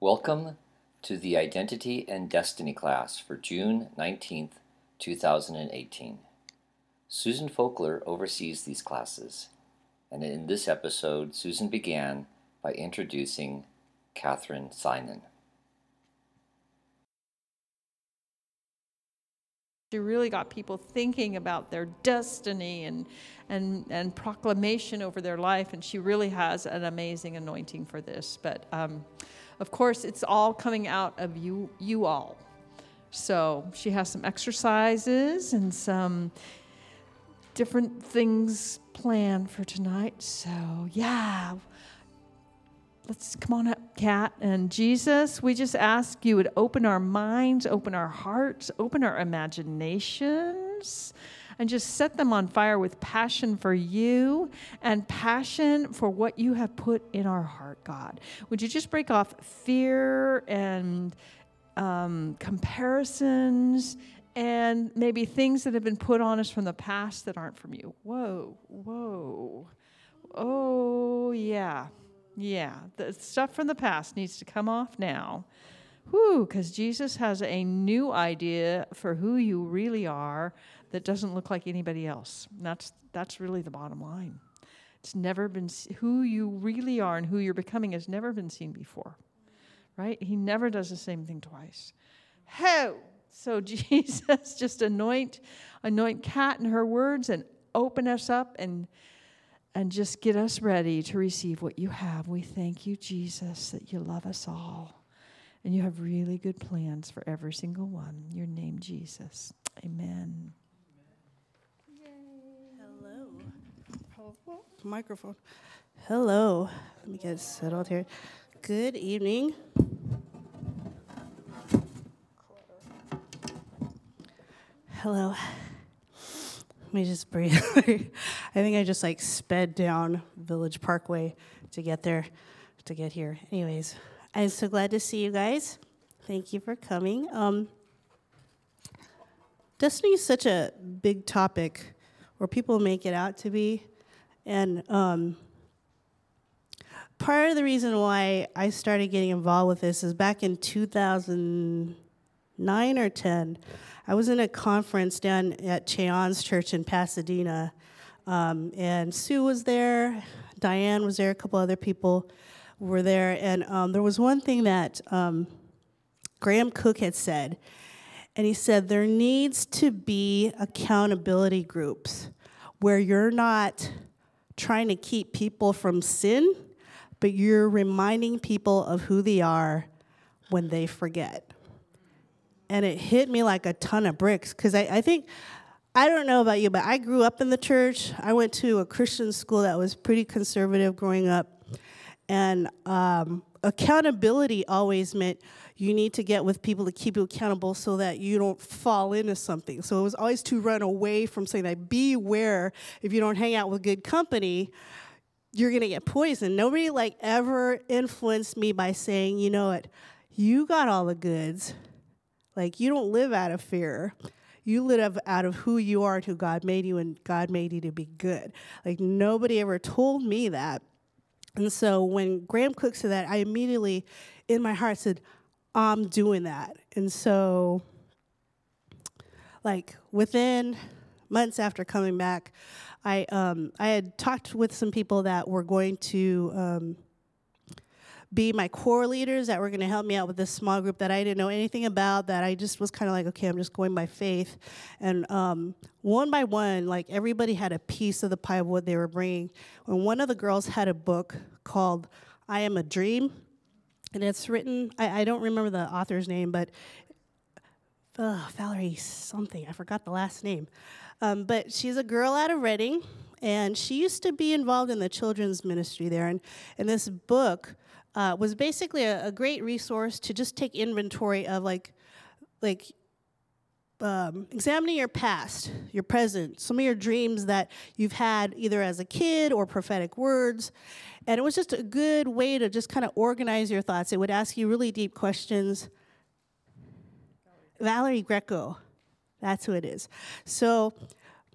Welcome to the Identity and Destiny class for June 19th, 2018. Susan Folkler oversees these classes, and in this episode, Susan began by introducing Catherine Sinan. She really got people thinking about their destiny and, and, and proclamation over their life, and she really has an amazing anointing for this. But um, of course, it's all coming out of you, you all. So she has some exercises and some different things planned for tonight. So, yeah. Let's come on up, Kat. And Jesus, we just ask you would open our minds, open our hearts, open our imaginations, and just set them on fire with passion for you and passion for what you have put in our heart, God. Would you just break off fear and um, comparisons and maybe things that have been put on us from the past that aren't from you? Whoa, whoa. Oh, yeah. Yeah, the stuff from the past needs to come off now. Whew, because Jesus has a new idea for who you really are that doesn't look like anybody else. That's, that's really the bottom line. It's never been, who you really are and who you're becoming has never been seen before, right? He never does the same thing twice. Ho! So Jesus, just anoint, anoint Kat and her words and open us up and and just get us ready to receive what you have. We thank you, Jesus, that you love us all and you have really good plans for every single one. Your name, Jesus. Amen. Microphone. Hello. Let me get settled here. Good evening. Hello. Let me just breathe. I think I just like sped down Village Parkway to get there, to get here. Anyways, I'm so glad to see you guys. Thank you for coming. Um, destiny is such a big topic, or people make it out to be, and um, part of the reason why I started getting involved with this is back in 2009 or 10. I was in a conference down at Che Ahn's church in Pasadena, um, and Sue was there, Diane was there, a couple other people were there, and um, there was one thing that um, Graham Cooke had said, and he said there needs to be accountability groups where you're not trying to keep people from sin, but you're reminding people of who they are when they forget and it hit me like a ton of bricks because I, I think I don't know about you, but I grew up in the church. I went to a Christian school that was pretty conservative growing up, and um, accountability always meant you need to get with people to keep you accountable so that you don't fall into something. So it was always to run away from saying Like beware if you don't hang out with good company, you're gonna get poisoned. Nobody like ever influenced me by saying, you know what, you got all the goods like you don't live out of fear. You live out of who you are and who God made you, and God made you to be good. Like nobody ever told me that. And so when Graham Cooke said that, I immediately, in my heart, said, I'm doing that. And so, like within months after coming back, I um, I had talked with some people that were going to um, be my core leaders that were going to help me out with this small group that I didn't know anything about, that I just was kind of like, okay, I'm just going by faith. And um, one by one, like everybody had a piece of the pie of what they were bringing. And one of the girls had a book called I Am a Dream. And it's written, I, I don't remember the author's name, but uh, Valerie something, I forgot the last name. Um, but she's a girl out of Redding, and she used to be involved in the children's ministry there. And in this book, uh, was basically a, a, great resource to just take inventory of like, like um, examining your past, your present, some of your dreams that you've had either as a kid or prophetic words. And it was just a good way to just kind of organize your thoughts. It would ask you really deep questions. Valerie Greco, that's who it is. So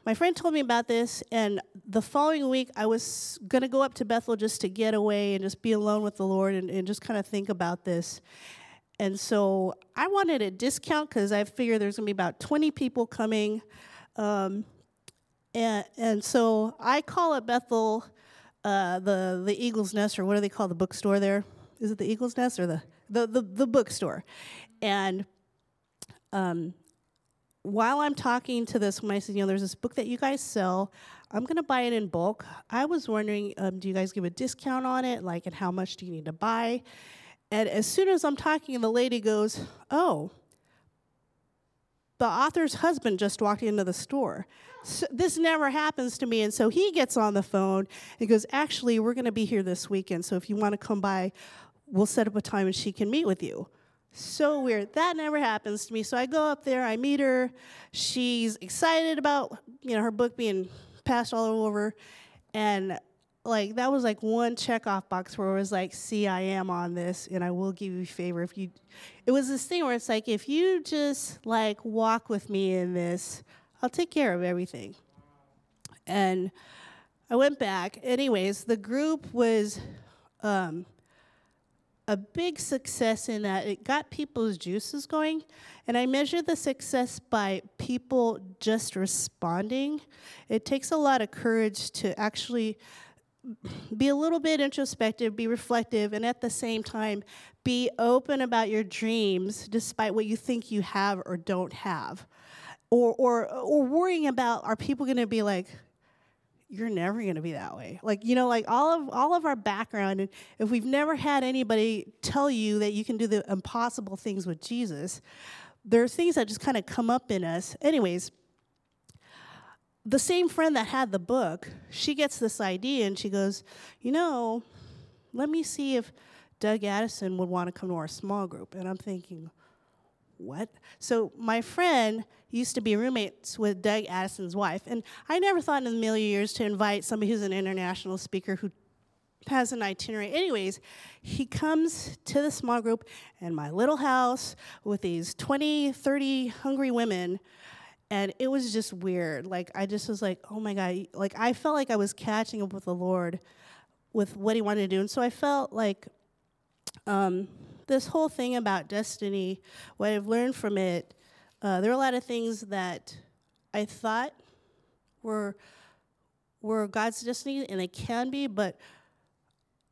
my friend told me about this, and the following week I was going to go up to Bethel just to get away and just be alone with the Lord and, and just kind of think about this. And so I wanted a discount because I figured there's going to be about 20 people coming. Um, and, and so I call at Bethel uh, the, the Eagle's Nest, or what do they call the bookstore there? Is it the Eagle's Nest or the, the, the, the bookstore? And um, while I'm talking to this woman, I said, you know, there's this book that you guys sell. I'm going to buy it in bulk. I was wondering, um, do you guys give a discount on it? Like, and how much do you need to buy? And as soon as I'm talking, the lady goes, oh, the author's husband just walked into the store. So this never happens to me. And so he gets on the phone and goes, actually, we're going to be here this weekend. So if you want to come by, we'll set up a time and she can meet with you. So weird. That never happens to me. So I go up there, I meet her. She's excited about, you know, her book being passed all over. And like that was like one check off box where it was like, see, I am on this and I will give you a favor if you it was this thing where it's like if you just like walk with me in this, I'll take care of everything. And I went back. Anyways, the group was um, a big success in that it got people's juices going. And I measure the success by people just responding. It takes a lot of courage to actually be a little bit introspective, be reflective, and at the same time, be open about your dreams despite what you think you have or don't have. Or, or, or worrying about are people going to be like, you're never going to be that way like you know like all of all of our background and if we've never had anybody tell you that you can do the impossible things with jesus there are things that just kind of come up in us anyways the same friend that had the book she gets this idea and she goes you know let me see if doug addison would want to come to our small group and i'm thinking what? So my friend used to be roommates with Doug Addison's wife, and I never thought in a million years to invite somebody who's an international speaker who has an itinerary. Anyways, he comes to the small group in my little house with these 20, 30 hungry women. And it was just weird. Like, I just was like, oh my God. Like, I felt like I was catching up with the Lord with what he wanted to do. And so I felt like um, this whole thing about destiny, what I've learned from it, uh, there are a lot of things that I thought were were God's destiny, and they can be, but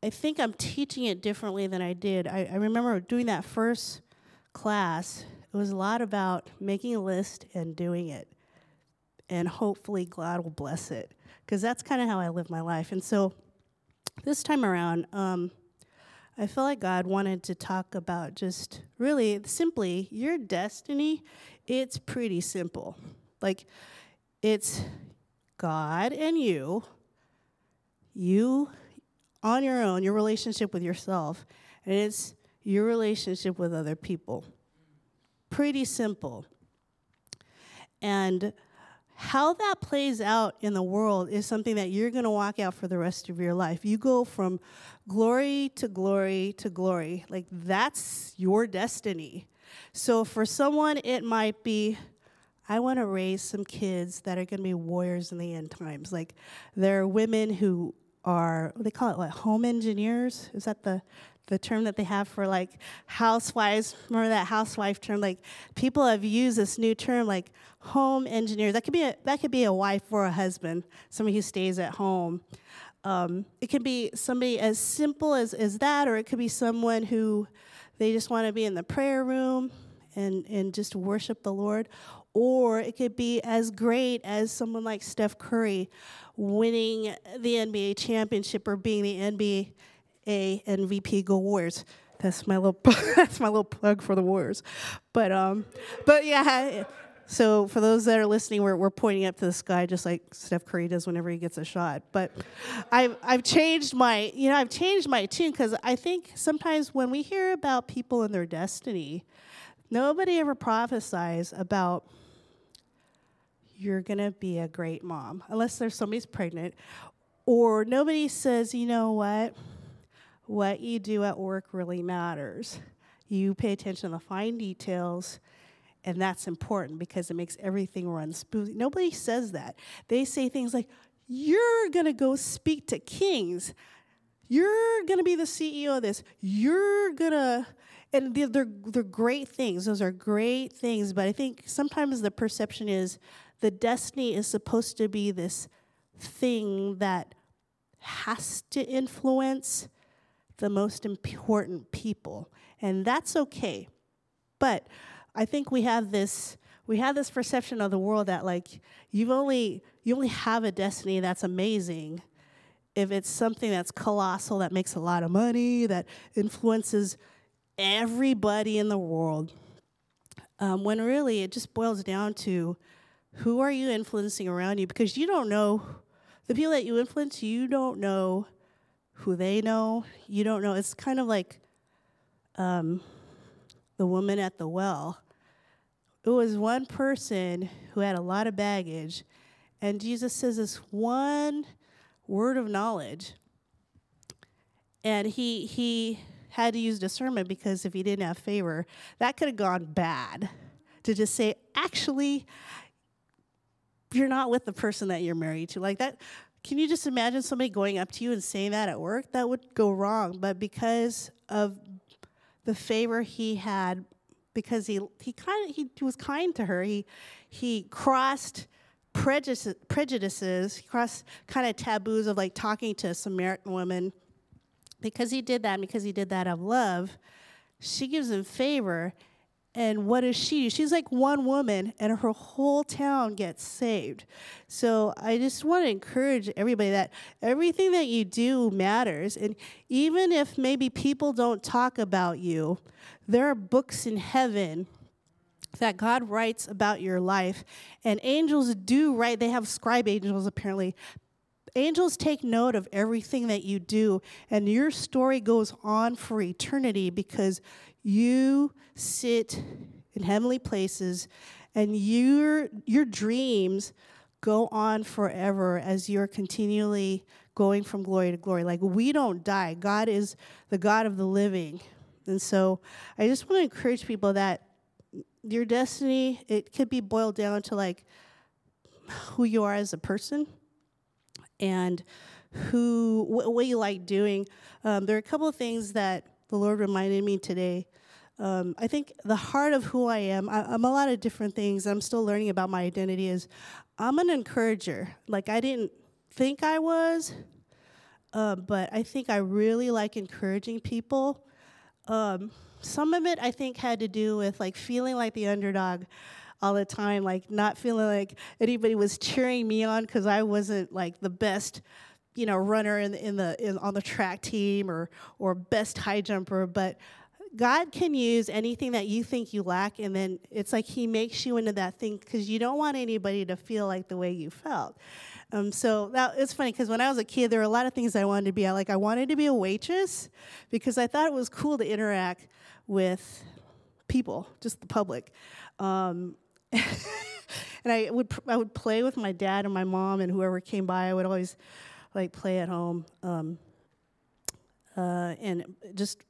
I think I'm teaching it differently than I did. I, I remember doing that first class. It was a lot about making a list and doing it, and hopefully God will bless it, because that's kind of how I live my life. And so, this time around. Um, I feel like God wanted to talk about just really simply your destiny. It's pretty simple. Like, it's God and you, you on your own, your relationship with yourself, and it's your relationship with other people. Pretty simple. And how that plays out in the world is something that you're going to walk out for the rest of your life. You go from glory to glory to glory. Like that's your destiny. So for someone, it might be I want to raise some kids that are going to be warriors in the end times. Like there are women who are, they call it like home engineers. Is that the the term that they have for like housewives. Remember that housewife term? Like people have used this new term like home engineer. That could be a, that could be a wife or a husband, somebody who stays at home. Um, it could be somebody as simple as, as that, or it could be someone who they just want to be in the prayer room and, and just worship the Lord. Or it could be as great as someone like Steph Curry winning the NBA championship or being the NBA a MVP Go Warriors. That's my little that's my little plug for the Warriors. But um, but yeah. So for those that are listening, we're we're pointing up to the sky just like Steph Curry does whenever he gets a shot. But I've I've changed my you know I've changed my tune because I think sometimes when we hear about people and their destiny, nobody ever prophesies about you're gonna be a great mom unless there's somebody's pregnant, or nobody says you know what what you do at work really matters. You pay attention to the fine details And that's important because it makes everything run smoothly. Nobody says that. They say things like, You're going to go speak to kings. You're going to be the CEO of this. You're going to. And they're, they're, they're great things. Those are great things. But I think sometimes the perception is the destiny is supposed to be this thing that has to influence the most important people. And that's okay. But I think we have this we have this perception of the world that like you've only you only have a destiny that's amazing if it's something that's colossal that makes a lot of money that influences everybody in the world um, when really it just boils down to who are you influencing around you because you don't know the people that you influence you don't know who they know you don't know. It's kind of like um, the woman at the well. It was one person who had a lot of baggage and jesus says this one word of knowledge. And he he had to use discernment because if he didn't have favor that could have gone bad to just say actually you're not with the person that you're married to. Like that, can you just imagine somebody going up to you and saying that at work? That would go wrong. But because of the favor he had, because he he kind he was kind to her, he he crossed prejudices, prejudices crossed kind of taboos of like talking to a Samaritan woman. Because he did that, because he did that of love, she gives him favor, and what does she? She's like one woman, and her whole town gets saved. So I just want to encourage everybody that everything that you do matters. And even if maybe people don't talk about you, there are books in heaven that God writes about your life. And angels do write, they have scribe angels apparently. Angels take note of everything that you do, and your story goes on for eternity because you sit in heavenly places and your your dreams go on forever as you're continually going from glory to glory. Like we don't die. God is the god of the living. And so i just want to encourage people that your destiny it could be boiled down to like who you are as a person and who wh- what you like doing. Um, there are a couple of things that the lord reminded me today um, I think the heart of who I am, I, am a lot of different things. I'm still learning about my identity. Is I'm an encourager. Like I didn't think I was, uh, but I think I really like encouraging people. Um, some of it I think had to do with like feeling like the underdog all the time, like not feeling like anybody was cheering me on because I wasn't like the best you know runner in, in the in, on the track team or or best high jumper but God can use anything that you think you lack, and then it's like He makes you into that thing because you don't want anybody to feel like the way you felt. Um, so that it's funny because when I was a kid, there were a lot of things I wanted to be. I Like I wanted to be a waitress because I thought it was cool to interact with people, just the public. Um, and I would I would play with my dad and my mom and whoever came by. I would always like play at home. Um, uh, and just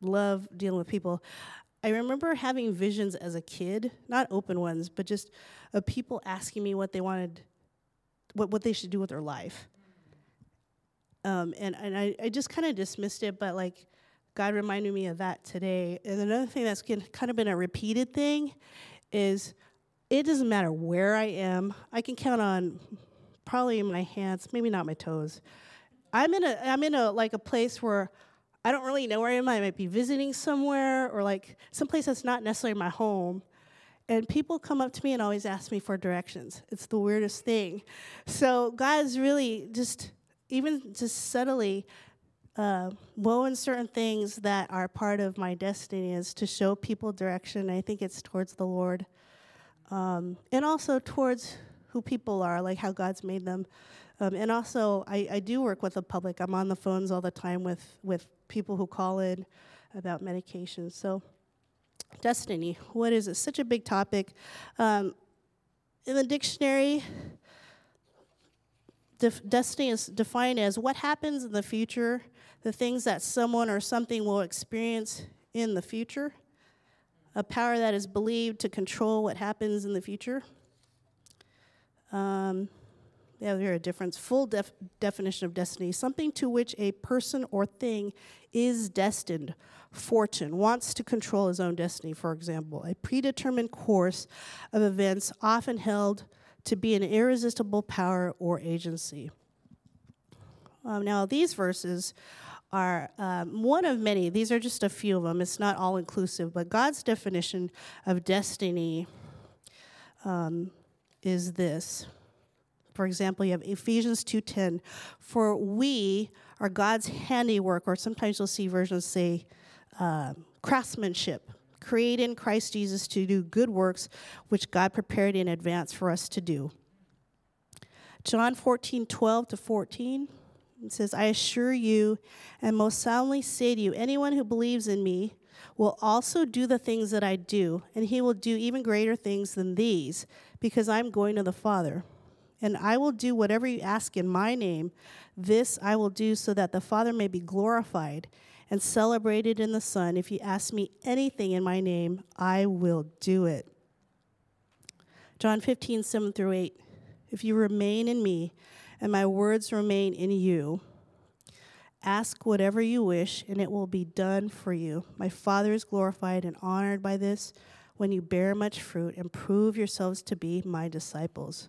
love dealing with people. I remember having visions as a kid, not open ones, but just of people asking me what they wanted, what, what they should do with their life. Um, and and I, I just kind of dismissed it, but like God reminded me of that today. And another thing that's kind of been a repeated thing is it doesn't matter where I am, I can count on probably my hands, maybe not my toes. I'm in a I'm in a like a place where I don't really know where I am. I might be visiting somewhere or like someplace that's not necessarily my home. And people come up to me and always ask me for directions. It's the weirdest thing. So God is really just, even just subtly, uh, woven certain things that are part of my destiny is to show people direction. I think it's towards the Lord. Um, and also towards who people are, like how God's made them. Um, and also, I, I do work with the public. I'm on the phones all the time with, with people who call in about medications. So, destiny, what is it? Such a big topic. Um, in the dictionary, def- destiny is defined as what happens in the future, the things that someone or something will experience in the future. a power that is believed to control what happens in the future. Um, yeah, there a difference. Full def- definition of destiny something to which a person or thing is destined. Fortune wants to control his own destiny, for example. A predetermined course of events often held to be an irresistible power or agency. Um, now, these verses are um, one of many. These are just a few of them. It's not all inclusive, but God's definition of destiny um, is this. For example, you have Ephesians 2:10, "For we are God's handiwork," or sometimes you'll see versions say uh, craftsmanship, created in Christ Jesus to do good works which God prepared in advance for us to do. John 14:12 to 14 it says, I assure you and most solemnly say to you, anyone who believes in me will also do the things that I do, and he will do even greater things than these, because I'm going to the Father. And I will do whatever you ask in my name. This I will do so that the Father may be glorified and celebrated in the Son. If you ask me anything in my name, I will do it. John 15, 7 through 8. If you remain in me, and my words remain in you. Ask whatever you wish, and it will be done for you. My Father is glorified and honored by this when you bear much fruit and prove yourselves to be my disciples.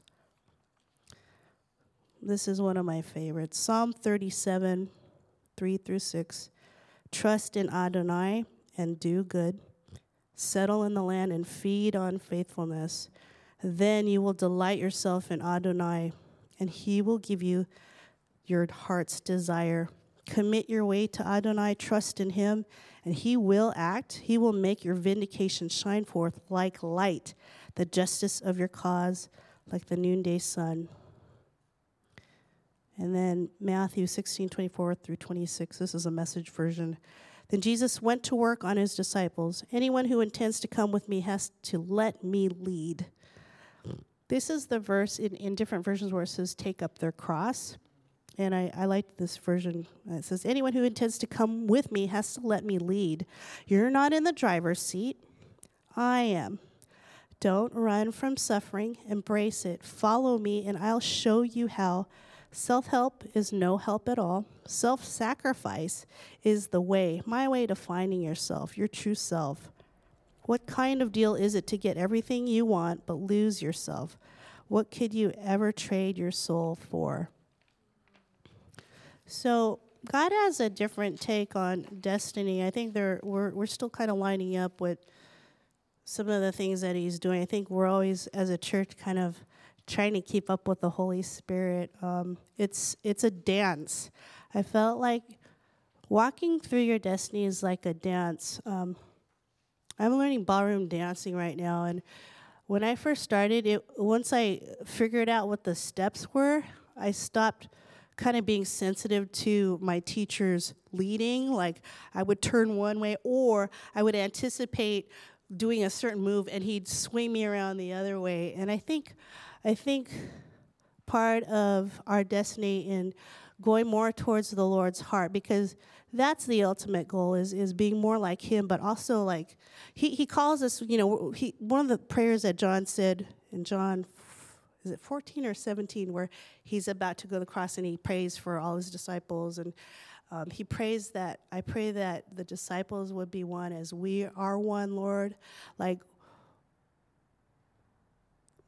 This is one of my favorites Psalm 37, 3 through 6. Trust in Adonai and do good. Settle in the land and feed on faithfulness. Then you will delight yourself in Adonai and he will give you your heart's desire. Commit your way to Adonai, trust in him, and he will act. He will make your vindication shine forth like light, the justice of your cause like the noonday sun. And then Matthew 16, 24 through 26. This is a message version. Then Jesus went to work on his disciples. Anyone who intends to come with me has to let me lead. This is the verse in, in different versions where it says, take up their cross. And I, I like this version. Uh, it says, Anyone who intends to come with me has to let me lead. You're not in the driver's seat. I am. Don't run from suffering, embrace it. Follow me, and I'll show you how. Self help is no help at all. Self sacrifice is the way, my way to finding yourself, your true self. What kind of deal is it to get everything you want but lose yourself? What could you ever trade your soul for? So, God has a different take on destiny. I think there we're we're still kind of lining up with some of the things that he's doing. I think we're always as a church kind of trying to keep up with the Holy Spirit. Um, it's it's a dance. I felt like walking through your destiny is like a dance. Um, I'm learning ballroom dancing right now, and when I first started, it once I figured out what the steps were, I stopped kind of being sensitive to my teachers leading. Like I would turn one way, or I would anticipate doing a certain move, and he'd swing me around the other way. And I think, I think part of our destiny in going more towards the Lord's heart because that's the ultimate goal is is being more like him but also like he, he calls us you know he one of the prayers that john said in john is it 14 or 17 where he's about to go to the cross and he prays for all his disciples and um, he prays that i pray that the disciples would be one as we are one lord like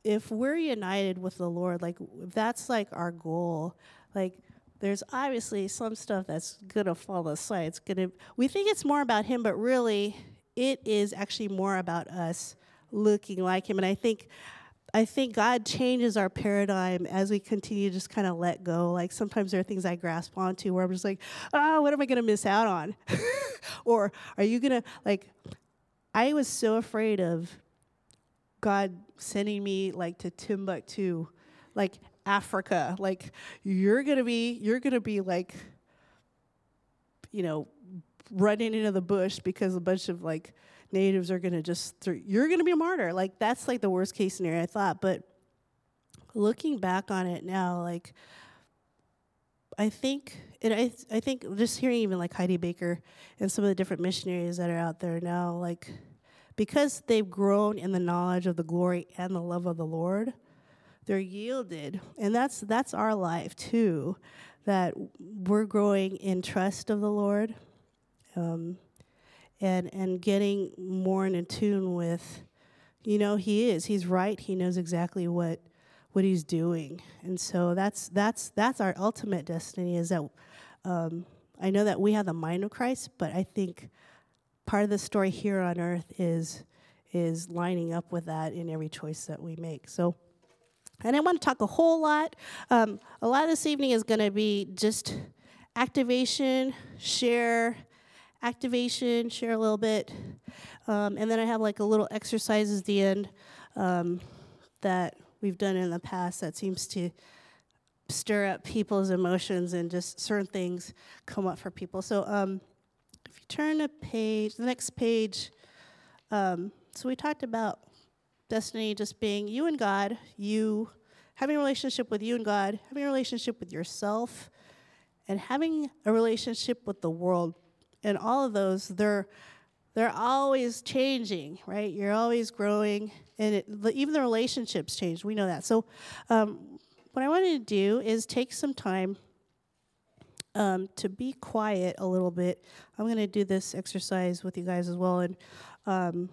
if we're united with the lord like that's like our goal like there's obviously some stuff that's gonna fall aside. It's gonna we think it's more about him, but really it is actually more about us looking like him. And I think I think God changes our paradigm as we continue to just kind of let go. Like sometimes there are things I grasp onto where I'm just like, oh, what am I gonna miss out on? or are you gonna like I was so afraid of God sending me like to Timbuktu, like Africa. Like you're gonna be you're gonna be like you know running into the bush because a bunch of like natives are gonna just th- you're gonna be a martyr. Like that's like the worst case scenario I thought. But looking back on it now, like I think and I I think just hearing even like Heidi Baker and some of the different missionaries that are out there now, like because they've grown in the knowledge of the glory and the love of the Lord, they're yielded. And that's that's our life too, that we're growing in trust of the Lord. Um, and and getting more in tune with you know he is. He's right. He knows exactly what what he's doing. And so that's that's that's our ultimate destiny is that um, i know that we have the mind of christ but i think part of the story here on earth is is lining up with that in every choice that we make. So and I want to talk a whole lot. Um, a lot of this evening is going to be just activation, share, activation, share a little bit. Um, and then I have like a little exercises at the end um, that we've done in the past that seems to stir up people's emotions and just certain things come up for people. So um, if you turn a page, the next page, um, so we talked about destiny just being you and God, you having a relationship with you and God, having a relationship with yourself, and having a relationship with the world. And all of those, they're they're always changing, right? You're always growing, and it, even the relationships change. We know that. So, um, what I wanted to do is take some time um, to be quiet a little bit. I'm going to do this exercise with you guys as well, and um,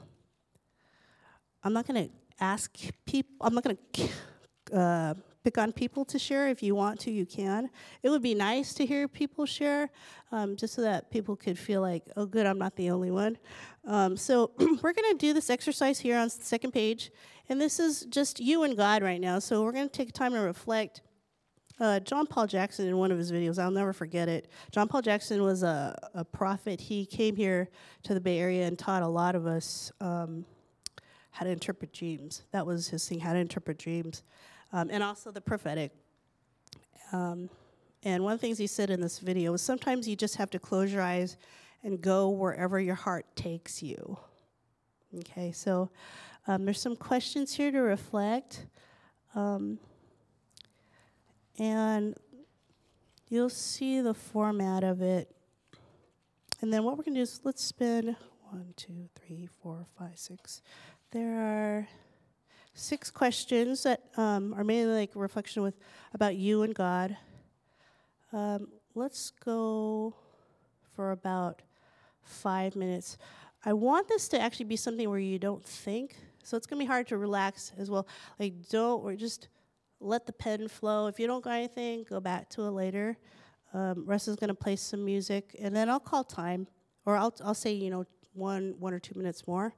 I'm not going to ask people. I'm not going to uh, pick on people to share. If you want to, you can. It would be nice to hear people share, um, just so that people could feel like, oh, good, I'm not the only one. Um, so we're going to do this exercise here on the second page, and this is just you and God right now. So we're going to take time to reflect. Uh, John Paul Jackson, in one of his videos, I'll never forget it. John Paul Jackson was a, a prophet. He came here to the Bay Area and taught a lot of us um, how to interpret dreams. That was his thing, how to interpret dreams um, and also the prophetic. Um, and one of the things he said in this video was sometimes you just have to close your eyes and go wherever your heart takes you. Okay, so um, there's some questions here to reflect. Um, and you'll see the format of it. And then what we're going to do is let's spin one, two, three, four, five, six. There are six questions that um, are mainly like reflection with about you and God. Um, let's go for about five minutes. I want this to actually be something where you don't think, so it's gonna be hard to relax as well. Like don't or just let the pen flow. If you don't got anything, go back to it later. Um, Russ is gonna play some music, and then I'll call time, or I'll I'll say you know one one or two minutes more.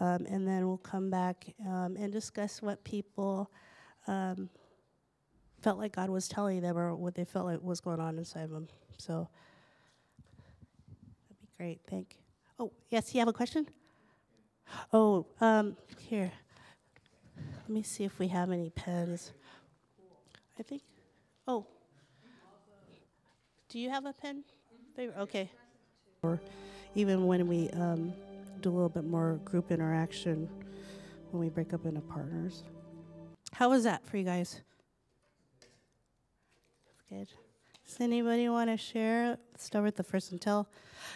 Um, and then we'll come back um, and discuss what people um, felt like God was telling them or what they felt like was going on inside them. So that'd be great. Thank you. Oh, yes, you have a question? Oh, um, here. Let me see if we have any pens. I think. Oh. Do you have a pen? Okay. Or even when we a little bit more group interaction when we break up into partners. How was that for you guys? Good. Does anybody want to share? Let's start with the first and tell.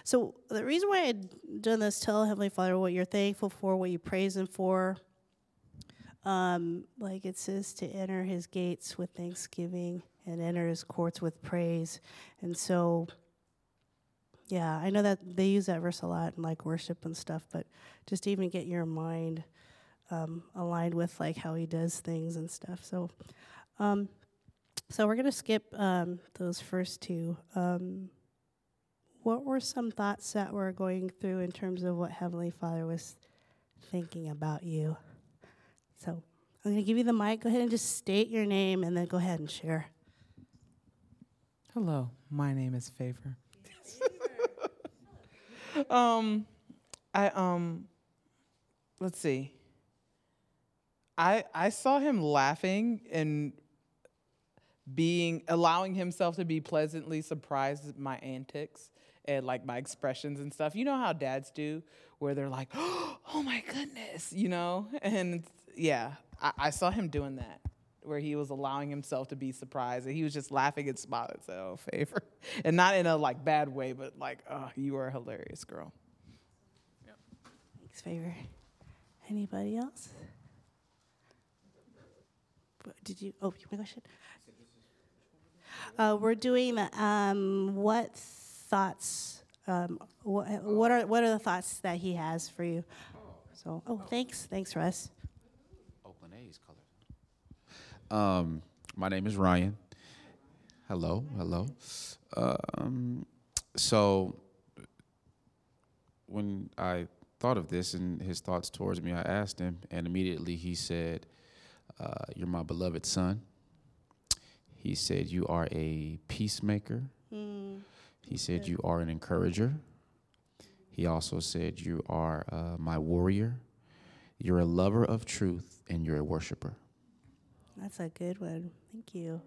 So the reason why I've done this, tell Heavenly Father what you're thankful for, what you praise Him for. Um, like it says to enter His gates with thanksgiving and enter His courts with praise, and so yeah, I know that they use that verse a lot in like worship and stuff, but just even get your mind um, aligned with like how he does things and stuff. So, um, so we're gonna skip um, those first two. Um, what were some thoughts that were going through in terms of what Heavenly Father was thinking about you? So I'm gonna give you the mic. Go ahead and just state your name, and then go ahead and share. Hello, my name is Favor um, I um, let's see. I I saw him laughing and being allowing himself to be pleasantly surprised at my antics and like my expressions and stuff. You know how dads do, where they're like, "Oh my goodness," you know, and yeah, I, I saw him doing that where he was allowing himself to be surprised and he was just laughing and smiling and Oh, favor. And not in a like bad way, but like, oh, you are a hilarious girl. yep. Thanks, favor. Anybody else? Did you? Oh, a question? Uh, we're doing um, what thoughts? Um, what, what are what are the thoughts that he has for you? So, oh, thanks, thanks, Russ. Oakland A's color. Um, my name is Ryan. Hello, hello. Um, so when I thought of this and his thoughts towards me, I asked him, and immediately he said, uh, "You're my beloved son." He said, "You are a peacemaker." He said, "You are an encourager." He also said, "You are uh, my warrior." You're a lover of truth and you're a worshiper. That's a good one. Thank you.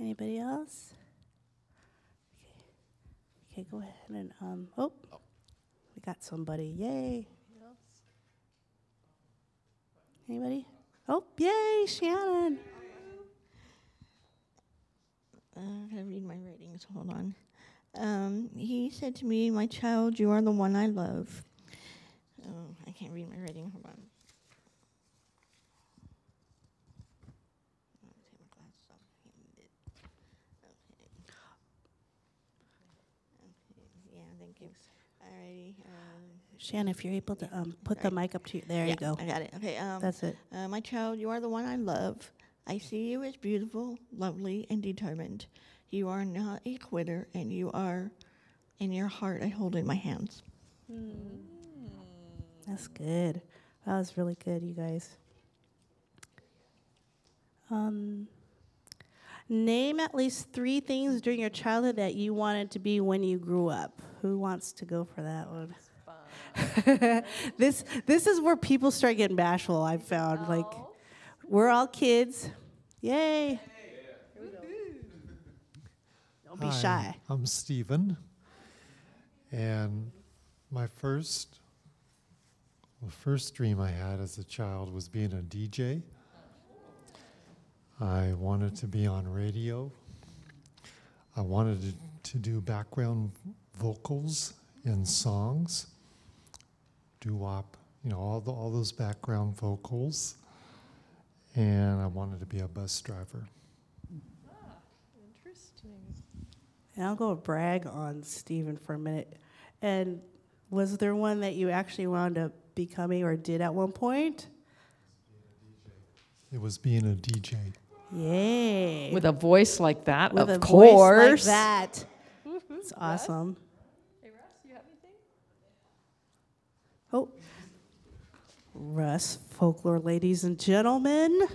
Anybody else? Okay, okay go ahead and um. Oh, we got somebody. Yay! Anybody? Oh, yay, Shannon. Uh, I gotta read my writings. Hold on. Um, he said to me, "My child, you are the one I love." Oh, I can't read my writing. Hold on. I'll take my glasses off. Okay. Okay. Yeah, thank you. Alrighty. Um, Shannon, if you're able to um put the mic up to you, there yeah, you go. I got it. Okay. Um, That's it. uh, my child, you are the one I love. I see you as beautiful, lovely, and determined. You are not a quitter, and you are, in your heart, I hold in my hands. That's good. That was really good, you guys. Um, name at least three things during your childhood that you wanted to be when you grew up. Who wants to go for that one? this this is where people start getting bashful. I've found like we're all kids. Yay! Don't be Hi, shy. I'm Stephen, and my first, the first dream I had as a child was being a DJ. I wanted to be on radio. I wanted to, to do background vocals in songs, doo-wop, you know, all the, all those background vocals, and I wanted to be a bus driver. Interesting. And I'll go brag on Stephen for a minute. And was there one that you actually wound up becoming or did at one point? It was being a DJ. Yay. With a voice like that, With of a course. voice like that. It's awesome. Hey, Russ, you have anything? Oh. Russ, Folkler, ladies and gentlemen.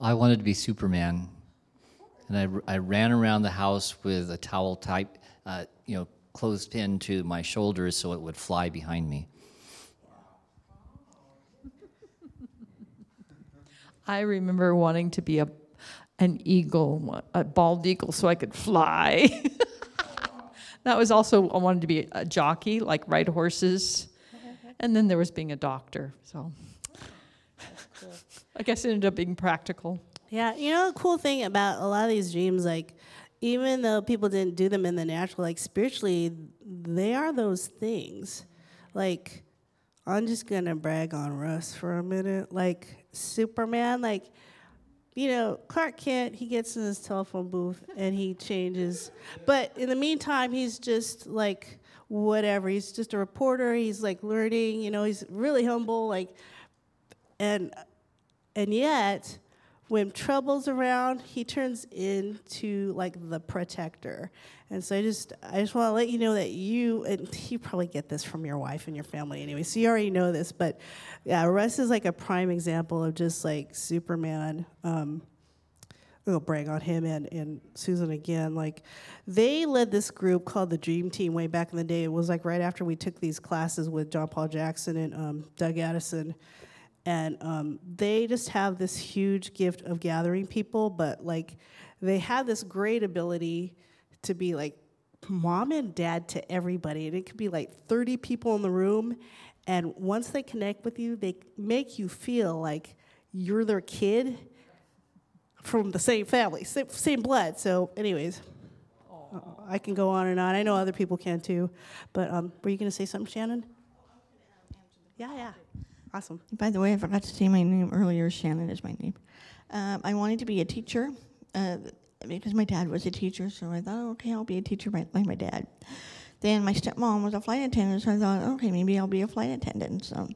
I wanted to be Superman, and I, I ran around the house with a towel type, uh, you know, clothespin to my shoulders so it would fly behind me. I remember wanting to be a an eagle, a bald eagle, so I could fly. that was also I wanted to be a jockey, like ride horses, and then there was being a doctor. So I guess it ended up being practical. Yeah, you know the cool thing about a lot of these dreams, like even though people didn't do them in the natural, like spiritually, they are those things. Like, I'm just gonna brag on Russ for a minute. Like Superman, like you know, Clark Kent, he gets in his telephone booth and he changes. But in the meantime, he's just like whatever. He's just a reporter. He's like learning, you know, he's really humble, like and and yet when trouble's around he turns into like the protector and so i just i just want to let you know that you and you probably get this from your wife and your family anyway so you already know this but yeah russ is like a prime example of just like superman um, I'll brag on him and, and Susan again. Like, they led this group called the Dream Team way back in the day. It was like right after we took these classes with John Paul Jackson and um, Doug Addison. And um, they just have this huge gift of gathering people, but like, they have this great ability to be like mom and dad to everybody. And it could be like 30 people in the room. And once they connect with you, they make you feel like you're their kid from the same family, same, same blood. So, anyways, Uh, I can go on and on. I know other people can too. But um, were you going to say something, Shannon? Yeah, yeah. Awesome. By the way, I forgot to say my name earlier. Shannon is my name. Um, I wanted to be a teacher uh, because my dad was a teacher, so I thought, okay, I'll be a teacher like my dad. Then my stepmom was a flight attendant, so I thought, okay, maybe I'll be a flight attendant. So,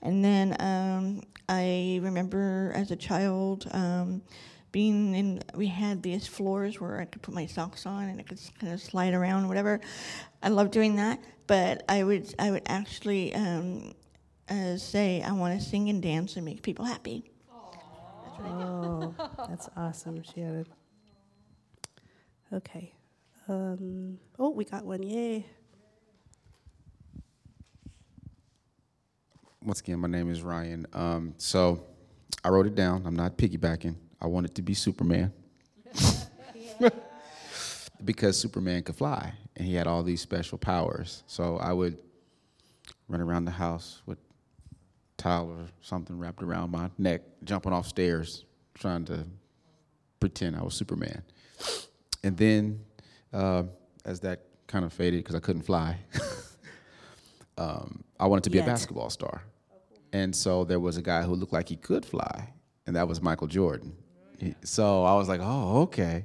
and then um, I remember as a child um, being in. We had these floors where I could put my socks on and I could kind of slide around, whatever. I loved doing that, but I would I would actually um, uh, say I want to sing and dance and make people happy. Oh, that's awesome, Shannon. Okay. Um, oh, we got one. Yay. Once again, my name is Ryan. Um, so I wrote it down. I'm not piggybacking. I wanted to be Superman. because Superman could fly and he had all these special powers. So I would run around the house with towel or something wrapped around my neck, jumping off stairs, trying to pretend I was Superman. And then, uh, as that kind of faded because I couldn't fly, um, I wanted to be Yet. a basketball star. And so there was a guy who looked like he could fly, and that was Michael Jordan. He- So I was like, oh, okay.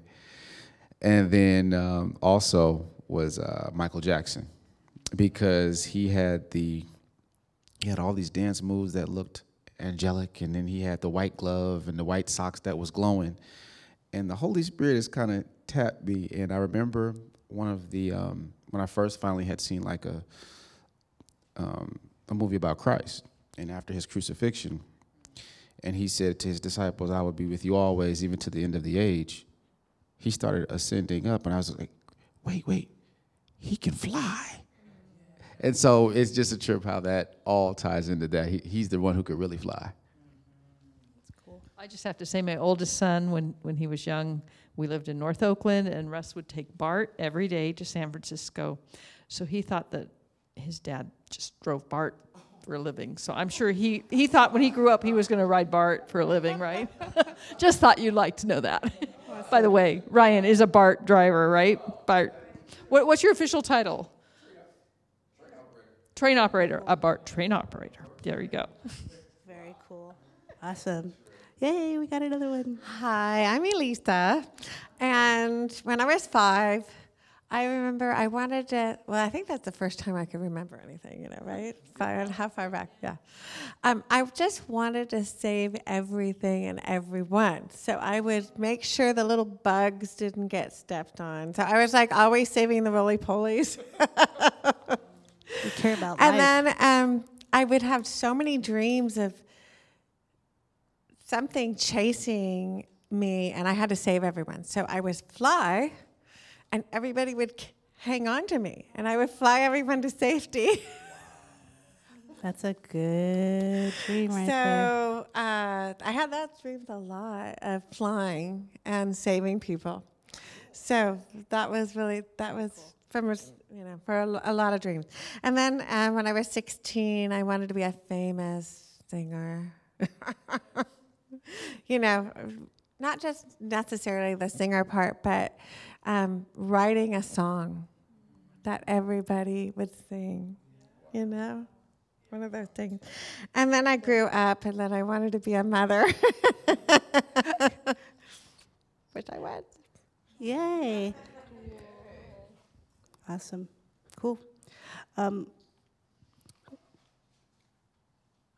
And then um, also was uh, Michael Jackson because he had the he had all these dance moves that looked angelic, and then he had the white glove and the white socks that was glowing. And the Holy Spirit has kind of tapped me. And I remember one of the um, when I first finally had seen like a um, a movie about Christ, and after his crucifixion, and he said to his disciples, "I will be with you always, even to the end of the age." He started ascending up, and I was like, "Wait, wait, he can fly." And so it's just a trip how that all ties into that. He, he's the one who could really fly. That's cool. I just have to say, my oldest son, when, when he was young, we lived in North Oakland, and Russ would take Bart every day to San Francisco. So he thought that his dad just drove Bart for a living. So I'm sure he, he thought when he grew up he was going to ride Bart for a living, right? just thought you'd like to know that. By the way, Ryan is a Bart driver, right? Bart. What, what's your official title? Train operator. A Bart train operator. There you go. Very cool. Awesome. Yay, we got another one. Hi, I'm Elisa. And when I was five, I remember I wanted to, well, I think that's the first time I could remember anything, you know, right? Five, how far back? Yeah. Um, I just wanted to save everything and everyone. So I would make sure the little bugs didn't get stepped on. So I was like always saving the roly polies. We care about And life. then um, I would have so many dreams of something chasing me, and I had to save everyone. So I would fly, and everybody would k- hang on to me, and I would fly everyone to safety. That's a good dream right there. so uh, I had that dream a lot of flying and saving people. So that was really that was from a- you know for a, a lot of dreams. And then um, when I was 16, I wanted to be a famous singer. you know, not just necessarily the singer part, but um, writing a song that everybody would sing. You know one of those things. And then I grew up, and then I wanted to be a mother, which I was. Yay. Awesome. Cool. Um,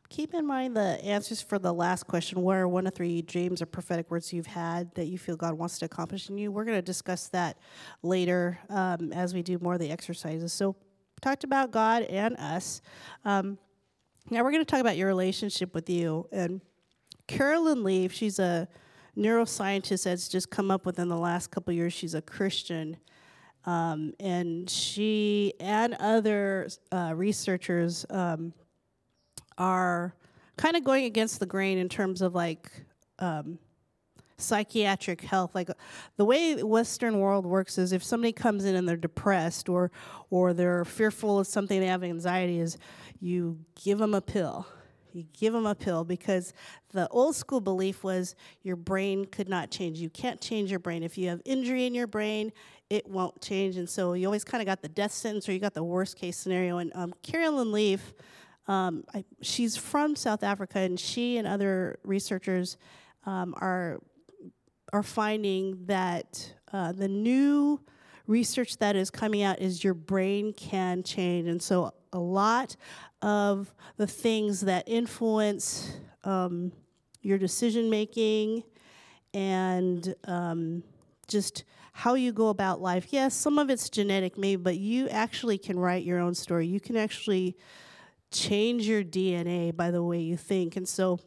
keep in mind the answers for the last question. What are one of three dreams or prophetic words you've had that you feel God wants to accomplish in you? We're going to discuss that later um, as we do more of the exercises. So, talked about God and us. Um, now we're going to talk about your relationship with you. And Carolyn Leaf, she's a neuroscientist that's just come up within the last couple years. She's a Christian. Um, and she and other uh, researchers um, are kind of going against the grain in terms of like um, psychiatric health. Like the way Western world works is if somebody comes in and they're depressed or or they're fearful of something, they have anxiety, is you give them a pill. You give them a pill because the old school belief was your brain could not change. You can't change your brain. If you have injury in your brain, it won't change. And so you always kind of got the death sentence or you got the worst case scenario. And um, Carolyn Leaf, um, I, she's from South Africa, and she and other researchers um, are are finding that uh, the new research that is coming out is your brain can change. And so a lot of the things that influence um, your decision making and um, just how you go about life. Yes, some of it's genetic, maybe, but you actually can write your own story. You can actually change your DNA by the way you think. And so,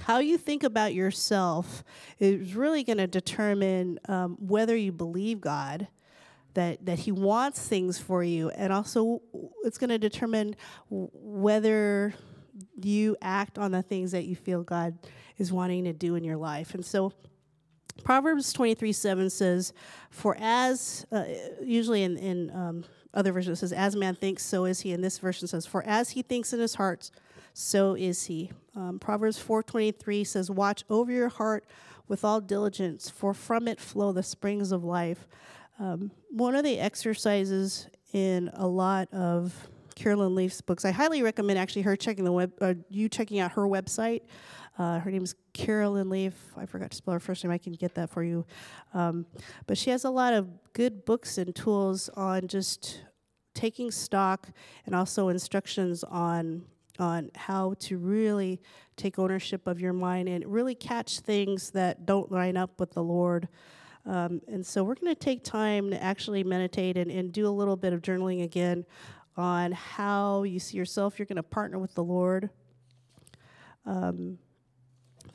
how you think about yourself is really going to determine um, whether you believe God that that he wants things for you and also it's going to determine whether you act on the things that you feel God is wanting to do in your life. And so Proverbs 23 7 says, For as, uh, usually in, in um, other versions, says, As man thinks, so is he. And this version says, For as he thinks in his heart, so is he. Um, Proverbs 4:23 says, "Watch over your heart with all diligence, for from it flow the springs of life." Um, one of the exercises in a lot of Carolyn Leaf's books, I highly recommend actually her checking the web, uh, you checking out her website. Uh, her name is Carolyn Leaf. I forgot to spell her first name. I can get that for you. Um, but she has a lot of good books and tools on just taking stock and also instructions on on how to really take ownership of your mind and really catch things that don't line up with the Lord. Um, and so we're going to take time to actually meditate and, and do a little bit of journaling again on how you see yourself. You're going to partner with the Lord. Um,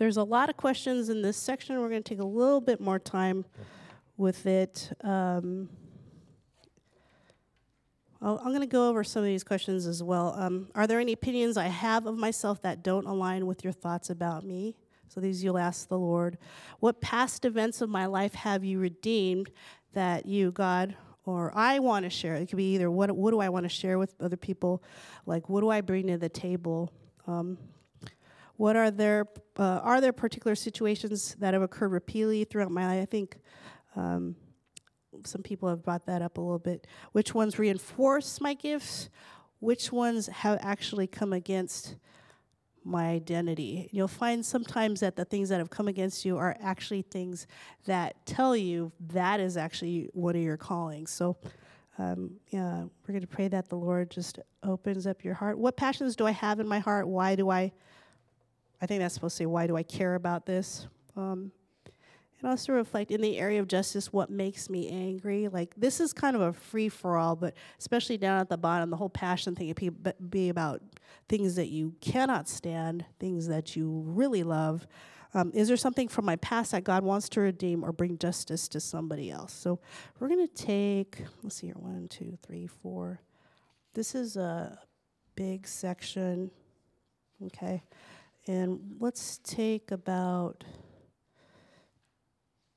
there's a lot of questions in this section. We're going to take a little bit more time with it. Um, i am going to go over some of these questions as well. Um, are there any opinions I have of myself that don't align with your thoughts about me? So these you'll ask the Lord. What past events of my life have you redeemed that you, God, or I want to share? It could be either what, what do I want to share with other people? Like, what do I bring to the table? Um, what are there, uh, are there particular situations that have occurred repeatedly throughout my life? I think um, some people have brought that up a little bit. Which ones reinforce my gifts? Which ones have actually come against my identity. You'll find sometimes that the things that have come against you are actually things that tell you that is actually one of your callings. So, um, yeah, we're going to pray that the Lord just opens up your heart. What passions do I have in my heart? Why do I? I think that's supposed to say, why do I care about this? Um, and also reflect in the area of justice what makes me angry. Like this is kind of a free for all, but especially down at the bottom, the whole passion thing be about things that you cannot stand, things that you really love. Um, is there something from my past that God wants to redeem or bring justice to somebody else? So we're going to take, let's see here, one, two, three, four. This is a big section, okay? And let's take about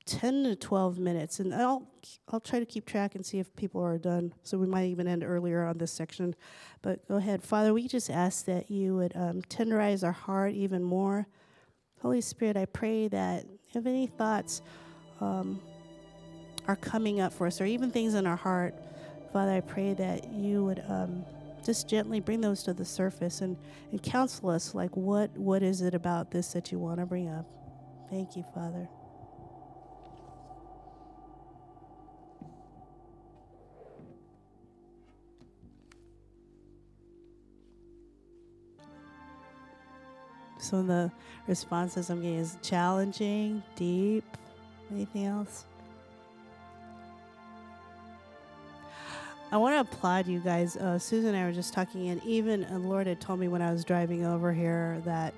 10 to 12 minutes. And I'll I'll try to keep track and see if people are done. So we might even end earlier on this section. But go ahead. Father we just ask that you would um, tenderize our heart even more. Holy spirit i pray that if any thoughts um, are coming up for us or even things in our heart father i pray that you would um, just gently bring those to the surface and, and counsel us like what what is it about this that you want to bring up thank you father some of the responses I'm getting is challenging, deep. Anything else? I want to applaud you guys. Uh, Susan and I were just talking, and even uh, Lord had told me when I was driving over here that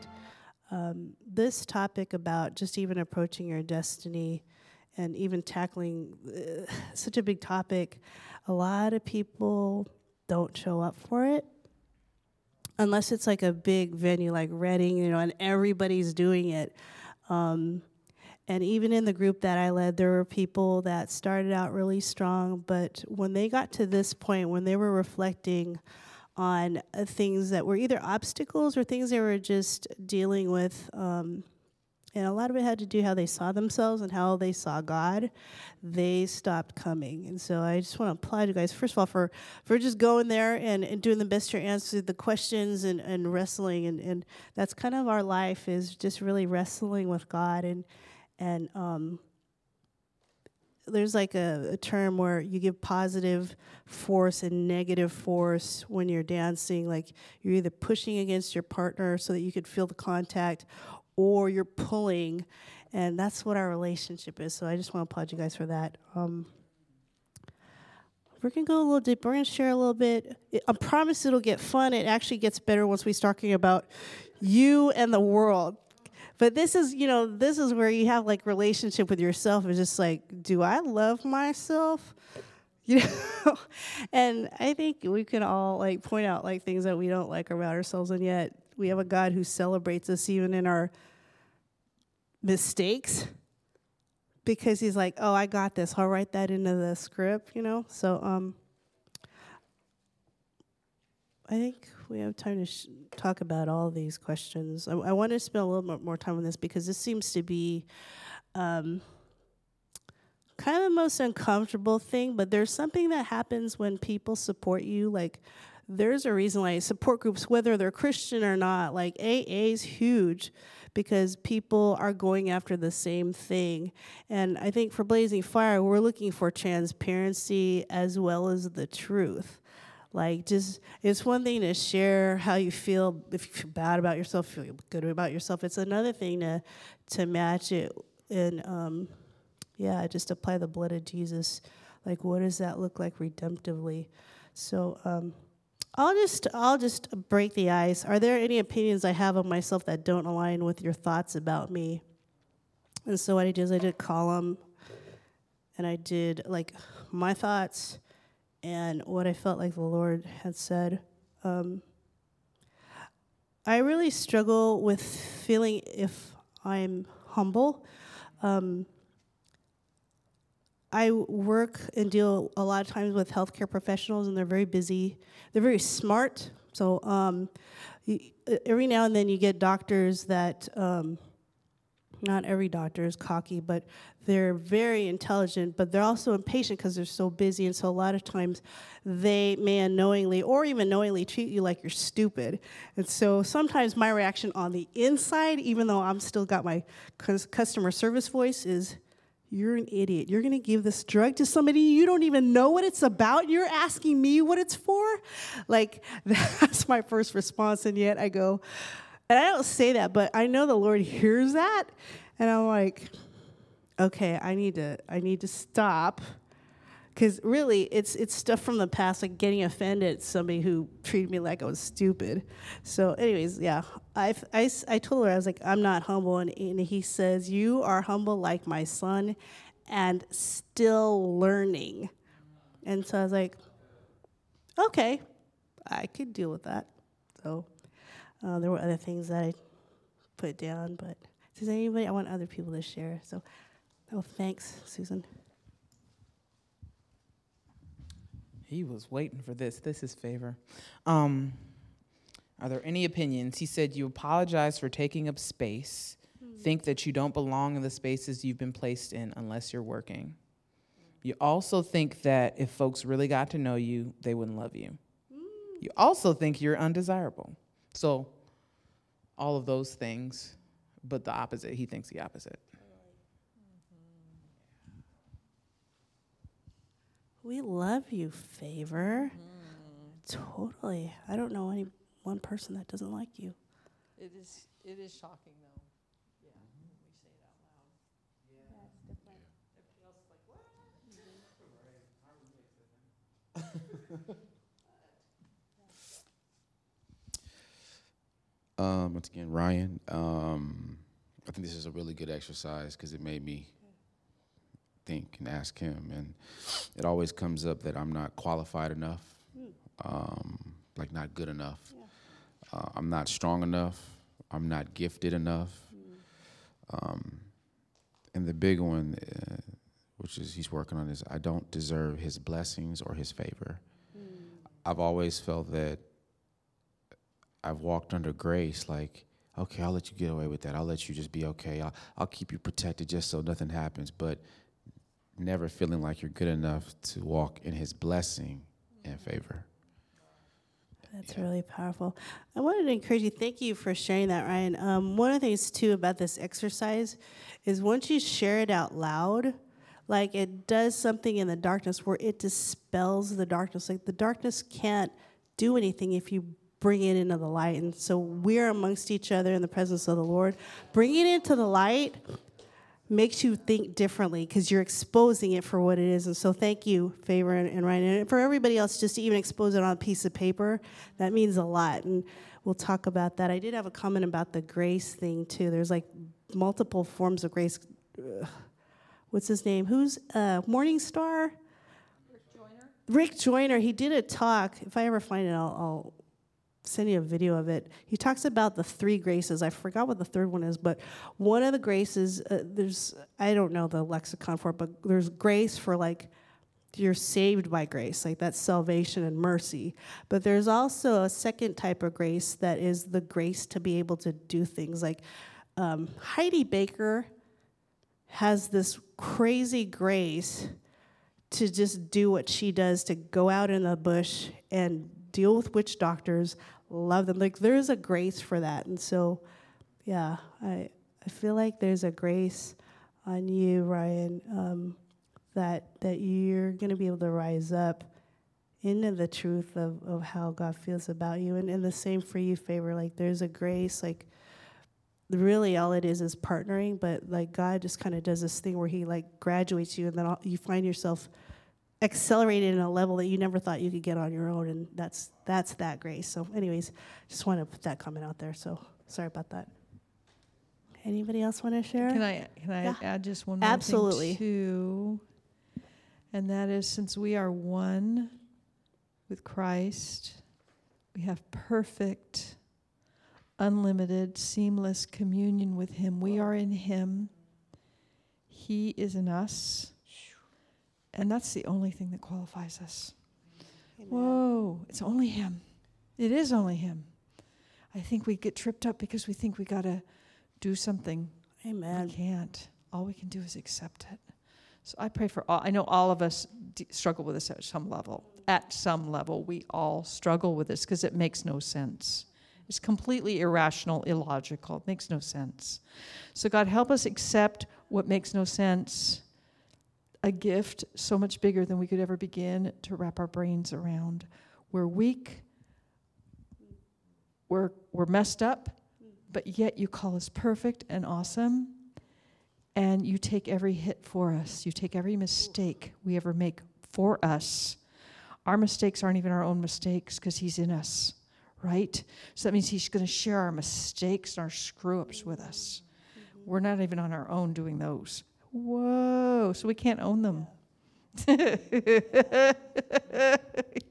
um, this topic about just even approaching your destiny and even tackling uh, such a big topic, a lot of people don't show up for it unless it's like a big venue like Redding, you know, and everybody's doing it. Um, and even in the group that I led, there were people that started out really strong, but when they got to this point, when they were reflecting on uh, things that were either obstacles or things they were just dealing with. Um, and a lot of it had to do how they saw themselves and how they saw God. They stopped coming, and so I just want to applaud you guys first of all for for just going there and, and doing the best to answer the questions and, and wrestling, and, and that's kind of our life is just really wrestling with God and and um, there's like a, a, term where you give positive force and negative force when you're dancing. Like you're either pushing against your partner so that you could feel the contact, or you're pulling, and that's what our relationship is. So I just want to applaud you guys for that. Um, we're gonna go a little deep. We're gonna share a little bit. I promise it'll get fun. It actually gets better once we start talking about you and the world. But this is, you know, this is where you have like relationship with yourself. It's just like, do I love myself? You know, and I think we can all like point out like things that we don't like about ourselves, and yet we have a God who celebrates us even in our mistakes because he's like, "Oh, I got this. I'll write that into the script," you know. So, um, I think we have time to sh- talk about all these questions. I, I want to spend a little bit more time on this because this seems to be um, kind of the most uncomfortable thing. But there's something that happens when people support you, like there's a reason why support groups, whether they're Christian or not, like AA is huge because people are going after the same thing. And I think for Blazing Fire, we're looking for transparency as well as the truth. Like, just it's one thing to share how you feel if you feel bad about yourself, feel good about yourself. It's another thing to to match it and um, yeah, just apply the blood of Jesus. Like, what does that look like redemptively? So, um, I'll just I'll just break the ice. Are there any opinions I have of myself that don't align with your thoughts about me? And so what I did is I did a column, and I did like my thoughts and what I felt like the Lord had said. Um, I really struggle with feeling if I'm humble. Um, I work and deal a lot of times with healthcare professionals, and they're very busy. They're very smart. So um, every now and then you get doctors that um, not every doctor is cocky, but they're very intelligent, but they're also impatient because they're so busy. And so a lot of times they may unknowingly or even knowingly treat you like you're stupid. And so sometimes my reaction on the inside, even though I'm still got my customer service voice, is, you're an idiot. You're going to give this drug to somebody you don't even know what it's about. You're asking me what it's for? Like, that's my first response. And yet I go, and I don't say that, but I know the Lord hears that. And I'm like, okay, I need to I need to stop. Cause really it's it's stuff from the past, like getting offended at somebody who treated me like I was stupid. So anyways, yeah. I, I, I told her I was like, I'm not humble and, and he says, You are humble like my son and still learning. And so I was like, Okay, I could deal with that. So uh, there were other things that I put down, but does anybody? I want other people to share. So, oh, thanks, Susan. He was waiting for this. This is favor. Um, are there any opinions? He said you apologize for taking up space, mm-hmm. think that you don't belong in the spaces you've been placed in unless you're working. You also think that if folks really got to know you, they wouldn't love you. Mm. You also think you're undesirable. So, all of those things, but the opposite. He thinks the opposite. We love you, Favor. Mm. Totally. I don't know any one person that doesn't like you. It is. It is shocking, though. Yeah, when we say it out loud. Yeah, it's different. Everybody else is like, what? Mm-hmm. Um, once again, Ryan. Um, I think this is a really good exercise because it made me think and ask him, and it always comes up that I'm not qualified enough, um, like not good enough. Yeah. Uh, I'm not strong enough. I'm not gifted enough. Um, and the big one, uh, which is he's working on, is I don't deserve his blessings or his favor. Mm. I've always felt that I've walked under grace, like, okay, I'll let you get away with that. I'll let you just be okay. I'll, I'll keep you protected just so nothing happens. But never feeling like you're good enough to walk in his blessing and favor. That's yeah. really powerful. I wanted to encourage you. Thank you for sharing that, Ryan. Um, one of the things too about this exercise is once you share it out loud, like it does something in the darkness where it dispels the darkness. Like the darkness can't do anything if you bring it into the light. And so we're amongst each other in the presence of the Lord. Bringing it into the light makes you think differently because you're exposing it for what it is. And so thank you, Favor and, and Ryan. And for everybody else, just to even expose it on a piece of paper, that means a lot. And we'll talk about that. I did have a comment about the grace thing too. There's like multiple forms of grace. Ugh. What's his name? Who's uh, Morning Star? Rick Joyner. Rick Joyner. He did a talk. If I ever find it, I'll, I'll send you a video of it. He talks about the three graces. I forgot what the third one is, but one of the graces, uh, there's, I don't know the lexicon for it, but there's grace for like, you're saved by grace, like that's salvation and mercy. But there's also a second type of grace that is the grace to be able to do things. Like um, Heidi Baker has this crazy grace to just do what she does to go out in the bush and deal with witch doctors, love them. Like there's a grace for that. And so, yeah, I I feel like there's a grace on you, Ryan, um, that that you're going to be able to rise up into the truth of, of how God feels about you. And, and the same for you, favor. Like there's a grace, like really all it is is partnering, but like God just kind of does this thing where he like graduates you and then all, you find yourself – accelerated in a level that you never thought you could get on your own and that's that's that grace. So anyways just want to put that comment out there so sorry about that. Anybody else want to share? Can i can i yeah. add just one more absolutely. thing too? And that is since we are one with christ we have perfect unlimited seamless communion with him. We are in him. He is in us and that's the only thing that qualifies us. Amen. Whoa, it's only Him. It is only Him. I think we get tripped up because we think we got to do something. Amen. We can't. All we can do is accept it. So I pray for all. I know all of us d- struggle with this at some level. At some level, we all struggle with this because it makes no sense. It's completely irrational, illogical. It makes no sense. So, God, help us accept what makes no sense a gift so much bigger than we could ever begin to wrap our brains around. We're weak, we're, we're messed up, but yet you call us perfect and awesome. And you take every hit for us. You take every mistake we ever make for us. Our mistakes aren't even our own mistakes because He's in us, right? So that means He's going to share our mistakes and our screw ups with us. We're not even on our own doing those. Whoa, so we can't own them.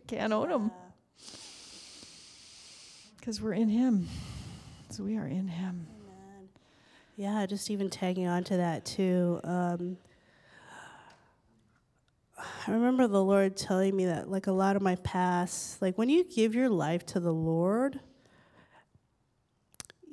can't own them. Because we're in Him. So we are in Him. Amen. Yeah, just even tagging on to that too. Um, I remember the Lord telling me that, like a lot of my past, like when you give your life to the Lord,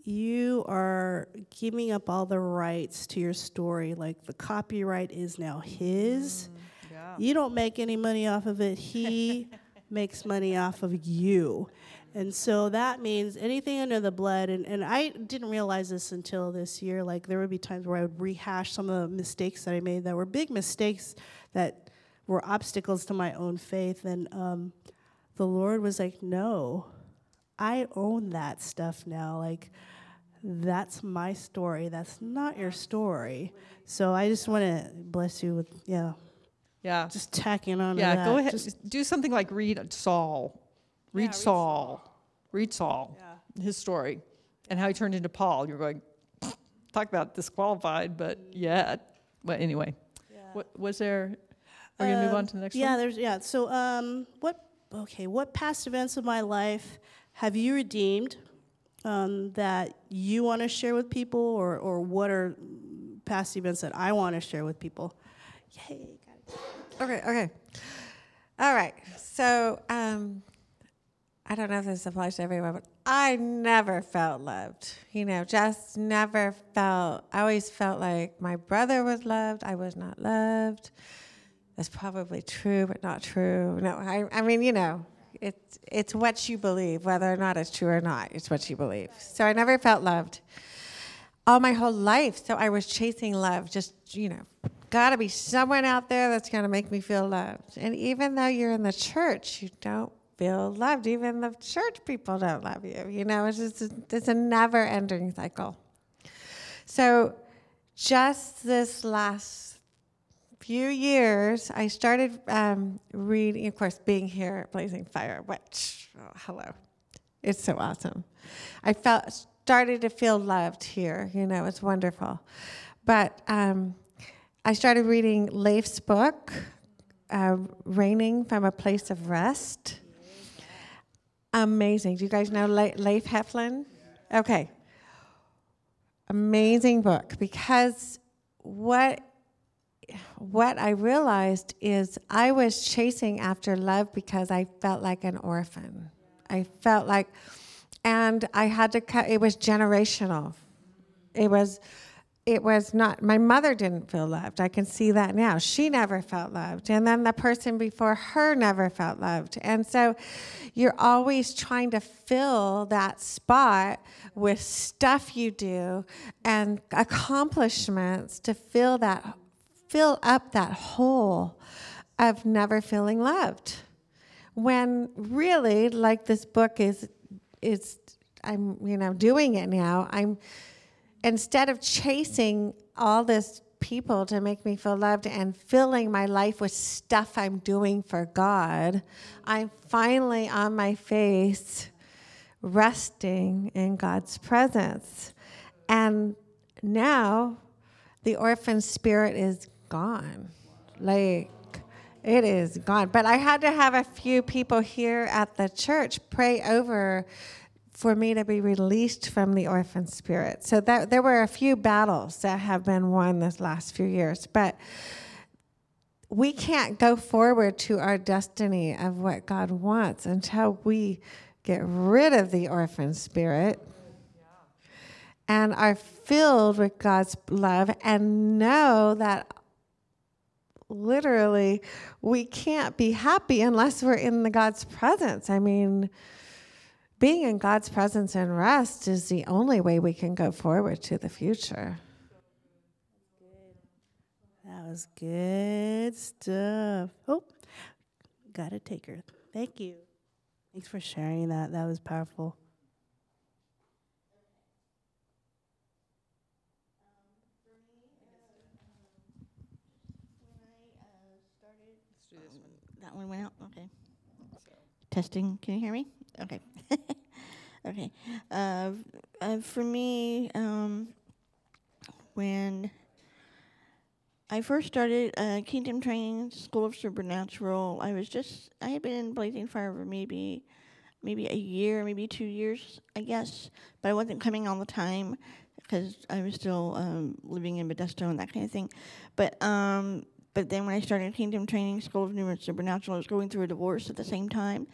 you are giving up all the rights to your story. Like the copyright is now his. Mm, yeah. You don't make any money off of it. He makes money off of you. And so that means anything under the blood, and, and I didn't realize this until this year. Like, there would be times where I would rehash some of the mistakes that I made that were big mistakes that were obstacles to my own faith. And um, the Lord was like, No, I own that stuff now. Like, that's my story. That's not your story. So I just want to bless you with, yeah. Yeah. Just tacking on Yeah, go ahead. Just do something like read Saul. Read, yeah, read Saul. Saul. Read Saul. Yeah. His story and how he turned into Paul. You're going, talk about disqualified, but yeah. But anyway, yeah. what was there? Are you um, move on to the next yeah, one? Yeah, there's, yeah. So, um, what, okay, what past events of my life have you redeemed? um, that you want to share with people, or, or what are past events that I want to share with people? Yay, Okay, okay. All right. So um, I don't know if this applies to everyone, but I never felt loved. You know, just never felt. I always felt like my brother was loved. I was not loved. That's probably true, but not true. No, I, I mean, you know, it's it's what you believe, whether or not it's true or not. It's what you believe. So I never felt loved all my whole life. So I was chasing love, just you know, got to be someone out there that's to make me feel loved. And even though you're in the church, you don't feel loved. Even the church people don't love you. You know, it's just it's a never-ending cycle. So, just this last few years, I started um, reading. Of course, being here at Blazing Fire, which oh, hello, it's so awesome. I felt started to feel loved here. You know, it's wonderful. But um, I started reading Leif's book, uh, Reigning from a Place of Rest amazing. Do you guys know Leif Hetland? Okay. Amazing book because what what I realized is I was chasing after love because I felt like an orphan. I felt like and I had to cut it was generational. It was it was not my mother didn't feel loved i can see that now she never felt loved and then the person before her never felt loved and so you're always trying to fill that spot with stuff you do and accomplishments to fill that fill up that hole of never feeling loved when really like this book is is i'm you know doing it now i'm instead of chasing all this people to make me feel loved and filling my life with stuff I'm doing for God, I'm finally on my face resting in God's presence. And now the orphan spirit is gone. Like, it is gone. But I had to have a few people here at the church pray over for me to be released from the orphan spirit. So that there were a few battles that have been won this last few years, but we can't go forward to our destiny of what God wants until we get rid of the orphan spirit and are filled with God's love and know that literally we can't be happy unless we're in the God's presence. I mean, being in God's presence and rest is the only way we can go forward to the future. That was good stuff. Oh, got a taker. Thank you. Thanks for sharing that. That was powerful. That one went out? Okay. Testing. Can you hear me? Okay. okay. Uh, uh, for me, um, when I first started uh, Kingdom Training School of Supernatural, I was just I had been in Blazing Fire for maybe maybe a year, maybe two years, I guess, but I wasn't coming all the time because I was still um, living in Modesto and that kind of thing. But um, but then when I started Kingdom Training School of New Supernatural, I was going through a divorce at the same time,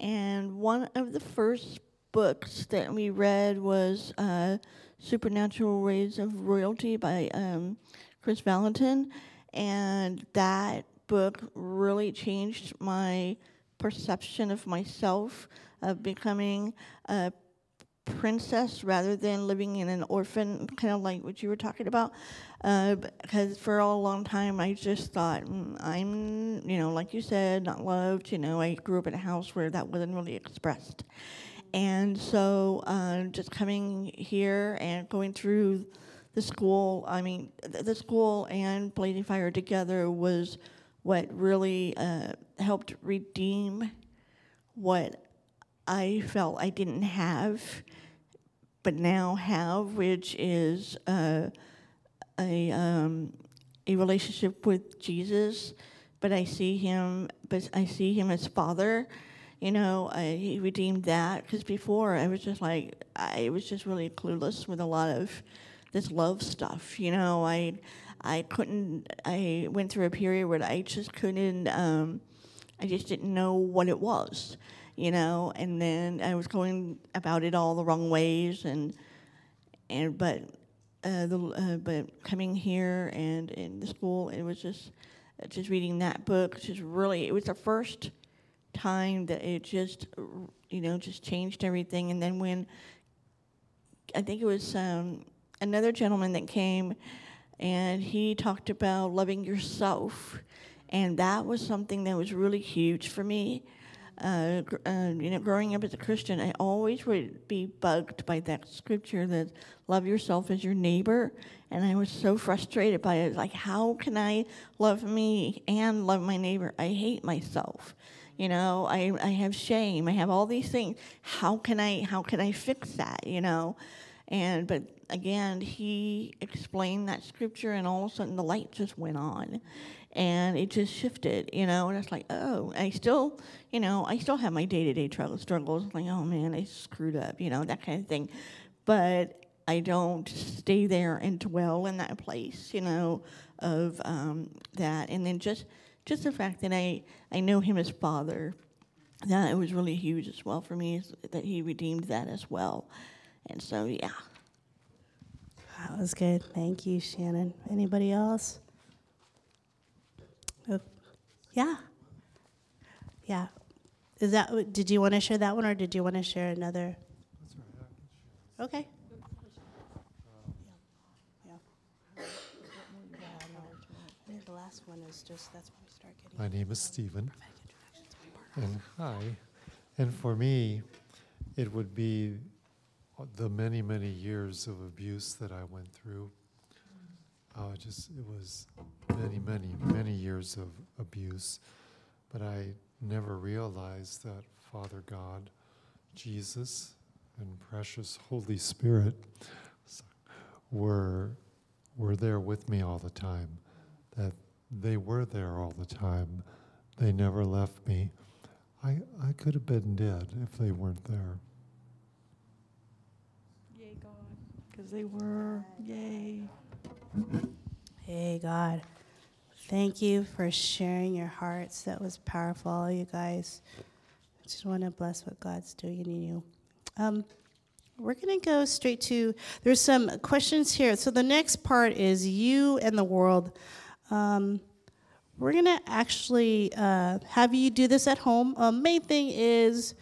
and one of the first books that we read was uh, Supernatural Ways of Royalty by um, Kris Vallotton. And that book really changed my perception of myself, of becoming a princess rather than living in an orphan, kind of like what you were talking about. Uh, because for a long time, I just thought mm, I'm, you know, like you said, not loved. You know, I grew up in a house where that wasn't really expressed, and so uh, just coming here and going through the school. I mean, th- the school and Blazing Fire together was what really uh, helped redeem what I felt I didn't have, but now have, which is uh, a um, a relationship with Jesus. But I see him, but I see him as Father. You know, I, he redeemed that because before I was just like I was just really clueless with a lot of this love stuff. You know, I I couldn't. I went through a period where I just couldn't. Um, I just didn't know what it was you know. And then I was going about it all the wrong ways, and and but uh, the uh, but coming here and in the school, it was just just reading that book. Just really, it was the first time that it just you know just changed everything. And then when I think it was um, another gentleman that came, and he talked about loving yourself, and that was something that was really huge for me. Uh, uh, you know, growing up as a Christian, I always would be bugged by that scripture that love yourself as your neighbor, and I was so frustrated by it. Like, how can I love me and love my neighbor? I hate myself. You know, I, I have shame. I have all these things. How can I how can I fix that? You know, and but again, he explained that scripture, and all of a sudden the light just went on, and it just shifted. You know, and it's like, oh, I still, you know, I still have my day to day struggles. Like, oh man, I screwed up. You know, that kind of thing, but I don't stay there and dwell in that place. You know, of um, that, and then just just the fact that I I know him as father. That it was really huge as well for me that he redeemed that as well. And so, yeah. That was good. Thank you, Shannon. Anybody else? Yeah. Yeah. Is that? Did you want to share that one, or did you want to share another? Okay. I think the last one is just that's when we start getting. My name is Stephen. And hi. And for me, it would be the many, many years of abuse that I went through. Uh, just, it was many, many, many years of abuse. But I never realized that Father God, Jesus, and precious Holy Spirit were, were there with me all the time. That they were there all the time. They never left me. I, I could have been dead if they weren't there. Yay, God. Because they were. Yay. Hey, God. Thank you for sharing your hearts. That was powerful, you guys. I just want to bless what God's doing in you. Um, we're going to go straight to, there's some questions here. So the next part is you and the world. Um, we're going to actually uh, have you do this at home. Um, main thing is,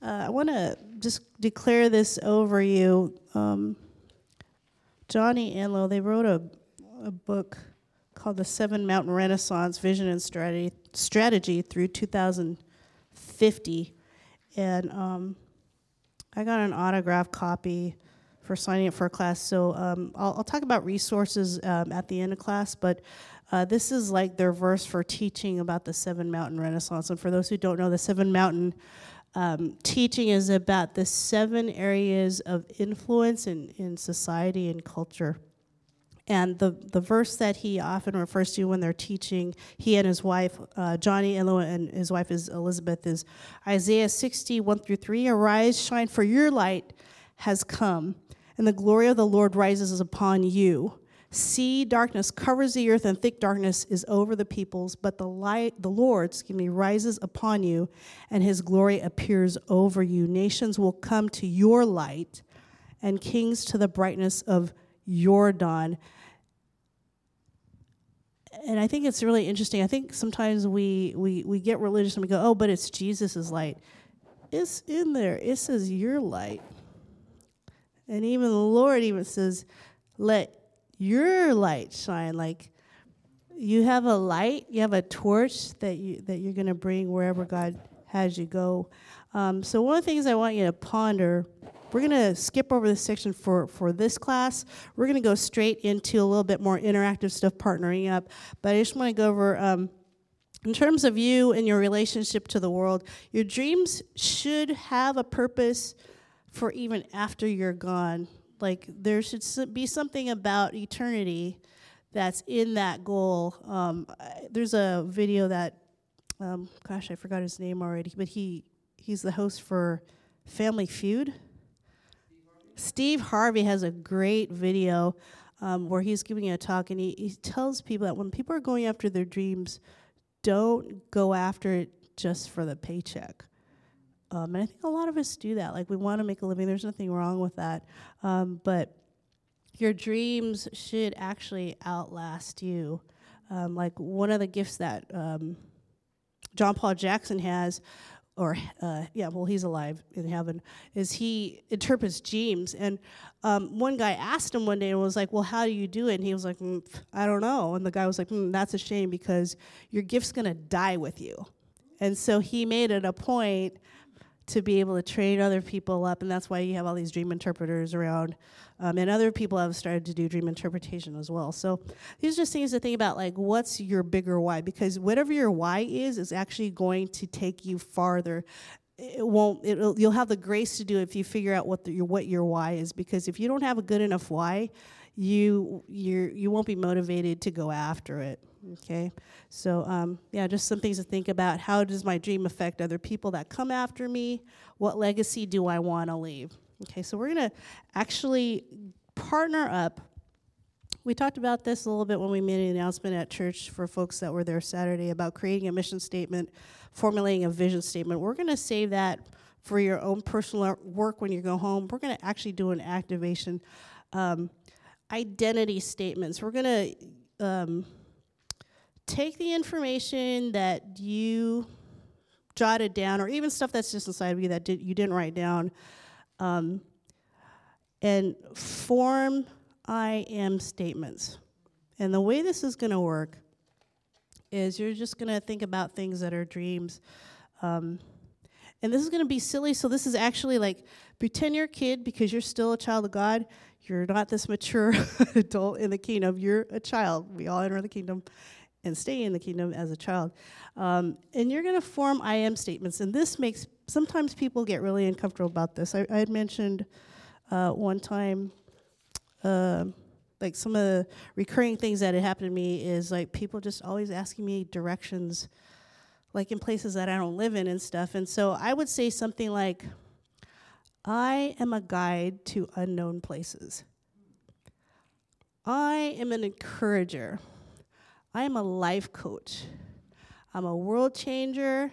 uh, I want to just declare this over you. Um, Johnny Enlow, they wrote a, a book called The Seven Mountain Renaissance Vision and Strategy, Strategy through 2050. And um, I got an autograph copy for signing up for a class. So um, I'll, I'll, talk about resources um, at the end of class, but uh, this is like their verse for teaching about the Seven Mountain Renaissance. And for those who don't know, the Seven Mountain um, teaching is about the seven areas of influence in, in society and culture. And the, the verse that he often refers to when they're teaching, he and his wife, uh, Johnny and his wife is Elizabeth, is Isaiah 60, 1 through 3. Arise, shine, for your light has come, and the glory of the Lord rises upon you. See, darkness covers the earth, and thick darkness is over the peoples. But the light, the Lord, excuse me, rises upon you, and His glory appears over you. Nations will come to your light, and kings to the brightness of your dawn. And I think it's really interesting. I think sometimes we we we get religious and we go, "Oh, but it's Jesus's light." It's in there. It says your light. And even the Lord even says, "Let your light shine. Like you have a light you have a torch that you that you're going to bring wherever god has you go. Um, so one of the things i want you to ponder we're going to skip over this section for for this class. We're going to go straight into a little bit more interactive stuff partnering up. But i just want to go over um, in terms of you and your relationship to the world your dreams should have a purpose for even after you're gone like there should be something about eternity that's in that goal. Um, there's a video that, um, gosh, I forgot his name already, but he he's the host for Family Feud. Steve Harvey has a great video um, where he's giving a talk and he, he tells people that when people are going after their dreams, don't go after it just for the paycheck. Um, and I think a lot of us do that. Like we want to make a living. There's nothing wrong with that. Um, but your dreams should actually outlast you. Um, like one of the gifts that um, John Paul Jackson has, or uh, yeah, well, he's alive in heaven, is he interprets dreams. And um, one guy asked him one day and was like, Well, how do you do it? And he was like, mm, I don't know. And the guy was like, mm, That's a shame because your gift's going to die with you. And so he made it a point to be able to train other people up, and that's why you have all these dream interpreters around. Um, and other people have started to do dream interpretation as well. So these are just things to think about, like what's your bigger why? Because whatever your why is, is actually going to take you farther. It won't. It'll, you'll have the grace to do it if you figure out what the, your what your why is. Because if you don't have a good enough why, you you you won't be motivated to go after it. Okay, so um, yeah, just some things to think about. How does my dream affect other people that come after me? What legacy do I want to leave? Okay, so we're gonna actually partner up. We talked about this a little bit when we made an announcement at church for folks that were there Saturday about creating a mission statement, formulating a vision statement. We're gonna save that for your own personal work when you go home. We're gonna actually do an activation. Um, identity statements. We're gonna um, take the information that you jotted down, or even stuff that's just inside of you that did, you didn't write down, um, and form I am statements. And the way this is going to work is you're just going to think about things that are dreams. Um, and this is going to be silly. So, this is actually like pretend you're a kid because you're still a child of God. You're not this mature adult in the kingdom. You're a child. We all enter the kingdom and stay in the kingdom as a child. Um, and you're going to form I am statements. And this makes sometimes people get really uncomfortable about this. I, I had mentioned uh, one time, uh, like some of the recurring things that had happened to me is like people just always asking me directions, like in places that I don't live in and stuff. And so I would say something like, I am a guide to unknown places. I am an encourager. I am a life coach. I'm a world changer.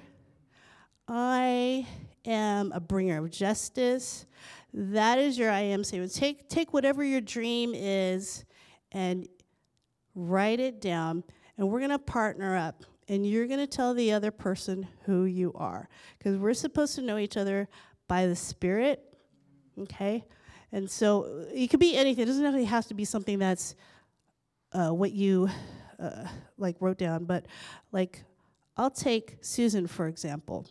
I am a bringer of justice. That is your I am statement. Take, take whatever your dream is and write it down, and we're going to partner up. And you're going to tell the other person who you are. Because we're supposed to know each other by the Spirit, okay? And so it could be anything. It doesn't necessarily have to be something that's uh, what you uh, like wrote down, but like I'll take Susan for example.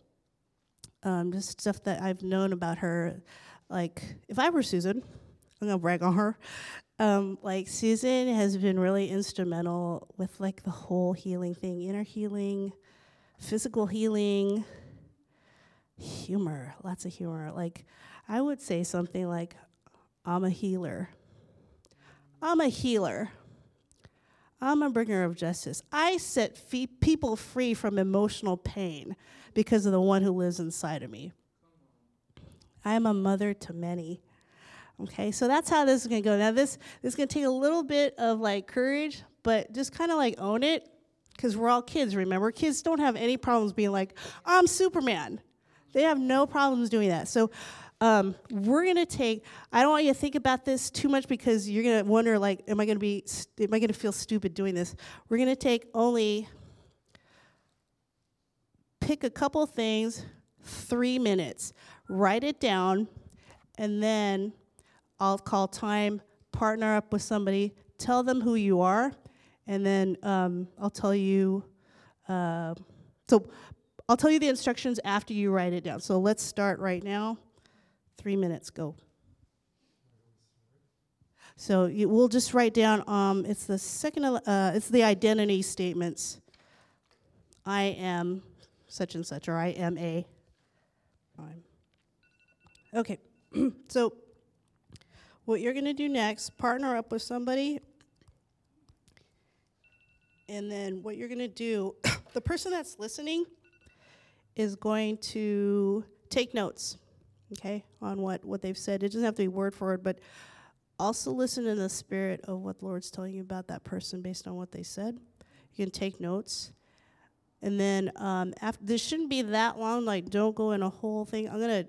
Um, just stuff that I've known about her. Like if I were Susan, I'm gonna brag on her. Um, like Susan has been really instrumental with like the whole healing thing, inner healing, physical healing, humor, lots of humor. Like I would say something like, "I'm a healer." I'm a healer. I'm a bringer of justice. I set fee- people free from emotional pain because of the one who lives inside of me. I am a mother to many. Okay, so that's how this is gonna go. Now this this is gonna take a little bit of like courage, but just kind of like own it, because we're all kids. Remember, kids don't have any problems being like, "I'm Superman." They have no problems doing that. So um, we're gonna take. I don't want you to think about this too much because you're gonna wonder, like, am I gonna be? Am I gonna feel stupid doing this? We're gonna take only pick a couple things, three minutes, write it down, and then I'll call time, partner up with somebody, tell them who you are, and then um, I'll tell you. Uh, so I'll tell you the instructions after you write it down. So let's start right now. Three minutes, go. So you, we'll just write down. Um, it's the second. Uh, it's the identity statements. I am such and such, or I am a. I'm. Okay, so what you're going to do next, partner up with somebody, and then what you're going to do, the person that's listening is going to take notes, okay, on what, what they've said. It doesn't have to be word for word, but also listen in the spirit of what the Lord's telling you about that person based on what they said. You can take notes. And then um, after this shouldn't be that long. Like, don't go in a whole thing. I'm gonna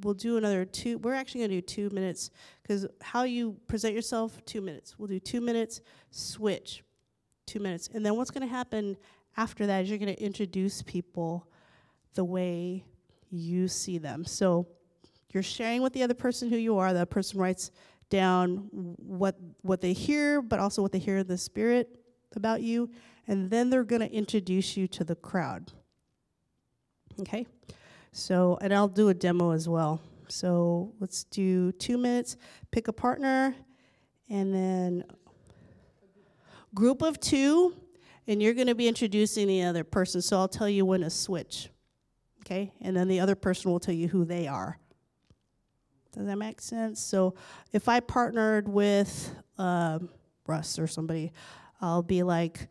we'll do another two. We're actually gonna do two minutes because how you present yourself, two minutes. We'll do two minutes. Switch, two minutes, and then what's gonna happen after that is you're gonna introduce people the way you see them. So you're sharing with the other person who you are. That person writes down what what they hear, but also what they hear in the spirit about you, and then they're going to introduce you to the crowd. Okay? So, and I'll do a demo as well. So, let's do 2 minutes, pick a partner, and then group of 2, and you're going to be introducing the other person. So, I'll tell you when to switch. Okay? And then the other person will tell you who they are. Does that make sense? So, if I partnered with um, Russ or somebody, I'll be like,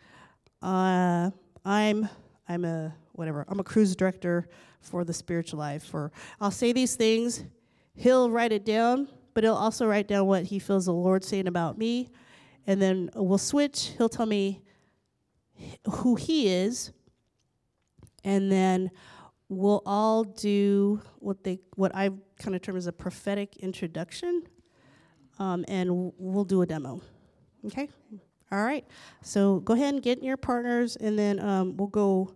uh, I'm I'm a whatever. I'm a cruise director for the spiritual life. Or I'll say these things. He'll write it down, but he'll also write down what he feels the Lord saying about me, and then we'll switch. He'll tell me who he is, and then we'll all do what they what I kind of term as a prophetic introduction, um, and we'll do a demo. Okay. All right. So go ahead and get your partners, and then um, we'll go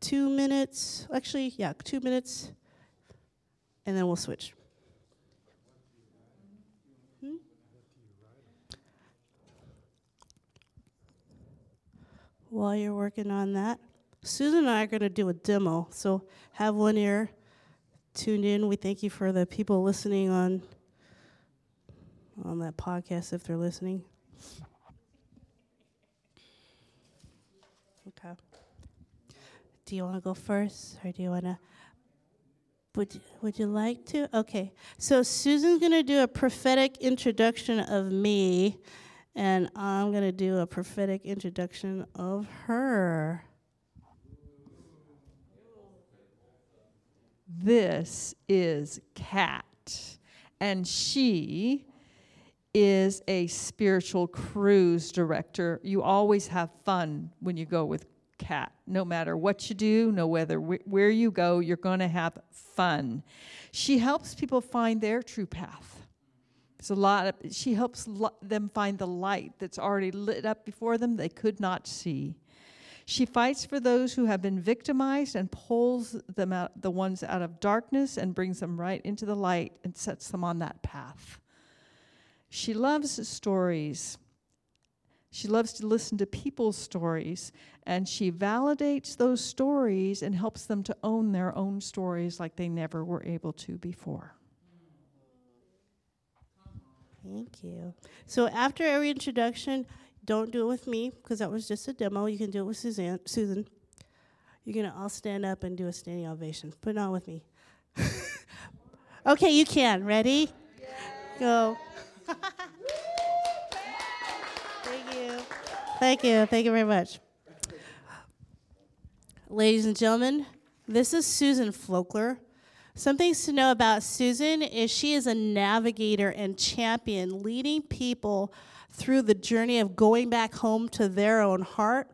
two minutes. Actually, yeah, two minutes, and then we'll switch. Hmm? While you're working on that, Susan and I are going to do a demo. So have one ear tuned in. We thank you for the people listening on on that podcast if they're listening. Okay. Do you want to go first, or do you want to? Would you, Would you like to? Okay. So Susan's to do a prophetic introduction of me, and I'm to do a prophetic introduction of her. This is Kat, and she is a spiritual cruise director. You always have fun when you go with Kat. No matter what you do, no whether wh- where you go, you're going to have fun. She helps people find their true path. There's a lot of, she helps lo- them find the light that's already lit up before them they could not see. She fights for those who have been victimized and pulls them out, the ones out of darkness and brings them right into the light and sets them on that path. She loves stories. She loves to listen to people's stories, and she validates those stories and helps them to own their own stories like they never were able to before. Thank you. So after every introduction, don't do it with me because that was just a demo. You can do it with Suzanne, Susan. You're gonna all stand up and do a standing ovation, but not with me. okay, you can. Ready? Go. Thank you. Thank you. Thank you very much. Ladies and gentlemen, this is Susan Folkler. Some things to know about Susan is she is a navigator and champion, leading people through the journey of going back home to their own heart.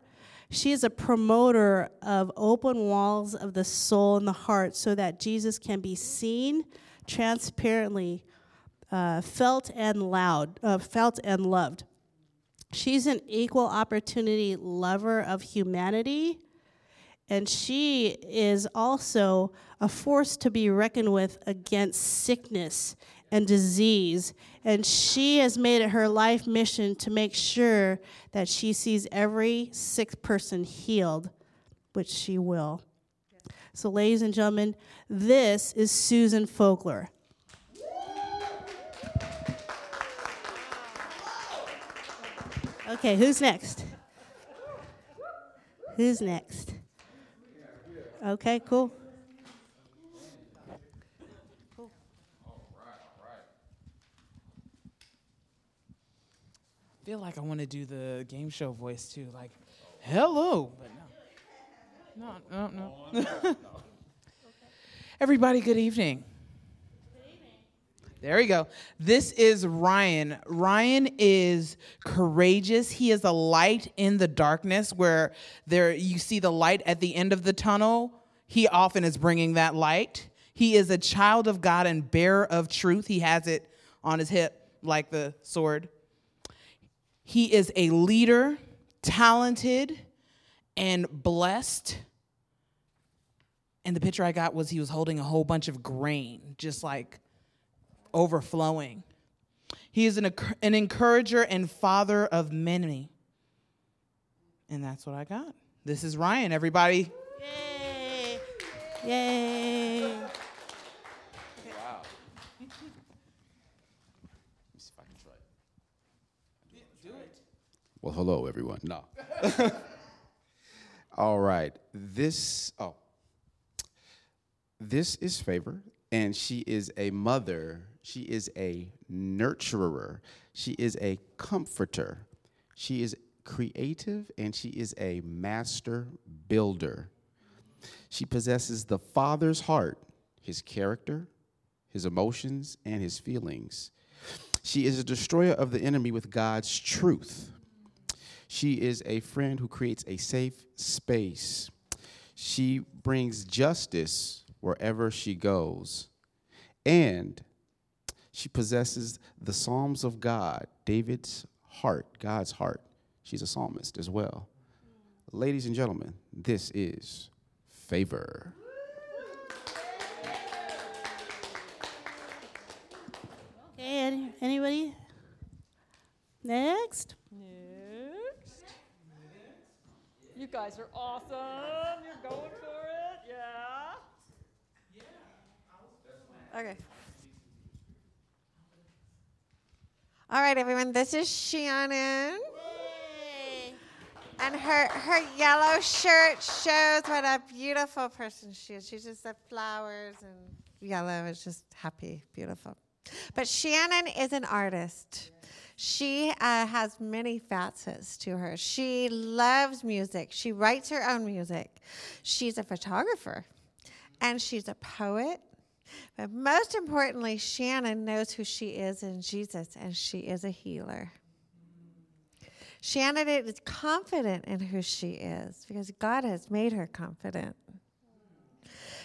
She is a promoter of open walls of the soul and the heart so that Jesus can be seen transparently, uh, felt and loud, uh, felt and loved. She's an equal opportunity lover of humanity, and she is also a force to be reckoned with against sickness and disease. And she has made it her life mission to make sure that she sees every sick person healed, which she will. So, ladies and gentlemen, this is Susan Folkler. Okay, who's next? Who's next? Okay, cool. Feel like I want to do the game show voice too, like, hello, but no. No, no, no. Everybody, good evening. There we go. This is Ryan. Ryan is courageous. He is a light in the darkness where there you see the light at the end of the tunnel. He often is bringing that light. He is a child of God and bearer of truth. He has it on his hip like the sword. He is a leader, talented, and blessed. And the picture I got was he was holding a whole bunch of grain, just like overflowing. He is an, an encourager and father of many. And that's what I got. This is Ryan, everybody. Yay! Yay! Wow. Let me see if I can try it. Do it. Well, hello, everyone. No. All right. This, oh. This is Favor, and she is a mother. She is a nurturer. She is a comforter. She is creative, and she is a master builder. She possesses the Father's heart, his character, his emotions, and his feelings. She is a destroyer of the enemy with God's truth. She is a friend who creates a safe space. She brings justice wherever she goes. And she possesses the Psalms of God, David's heart, God's heart. She's a psalmist as well. Ladies and gentlemen, this is Favor. Okay, any, anybody? Next. Next. You guys are awesome. You're going for it. Yeah. Yeah. Okay. All right, everyone. This is Shannon. And her, her yellow shirt shows what a beautiful person she is. She's just the flowers and yellow is just happy, beautiful. But Shannon is an artist. She uh, has many facets to her. She loves music. She writes her own music. She's a photographer, and she's a poet. But most importantly, Shannon knows who she is in Jesus, and she is a healer. Shannon is confident in who she is because God has made her confident.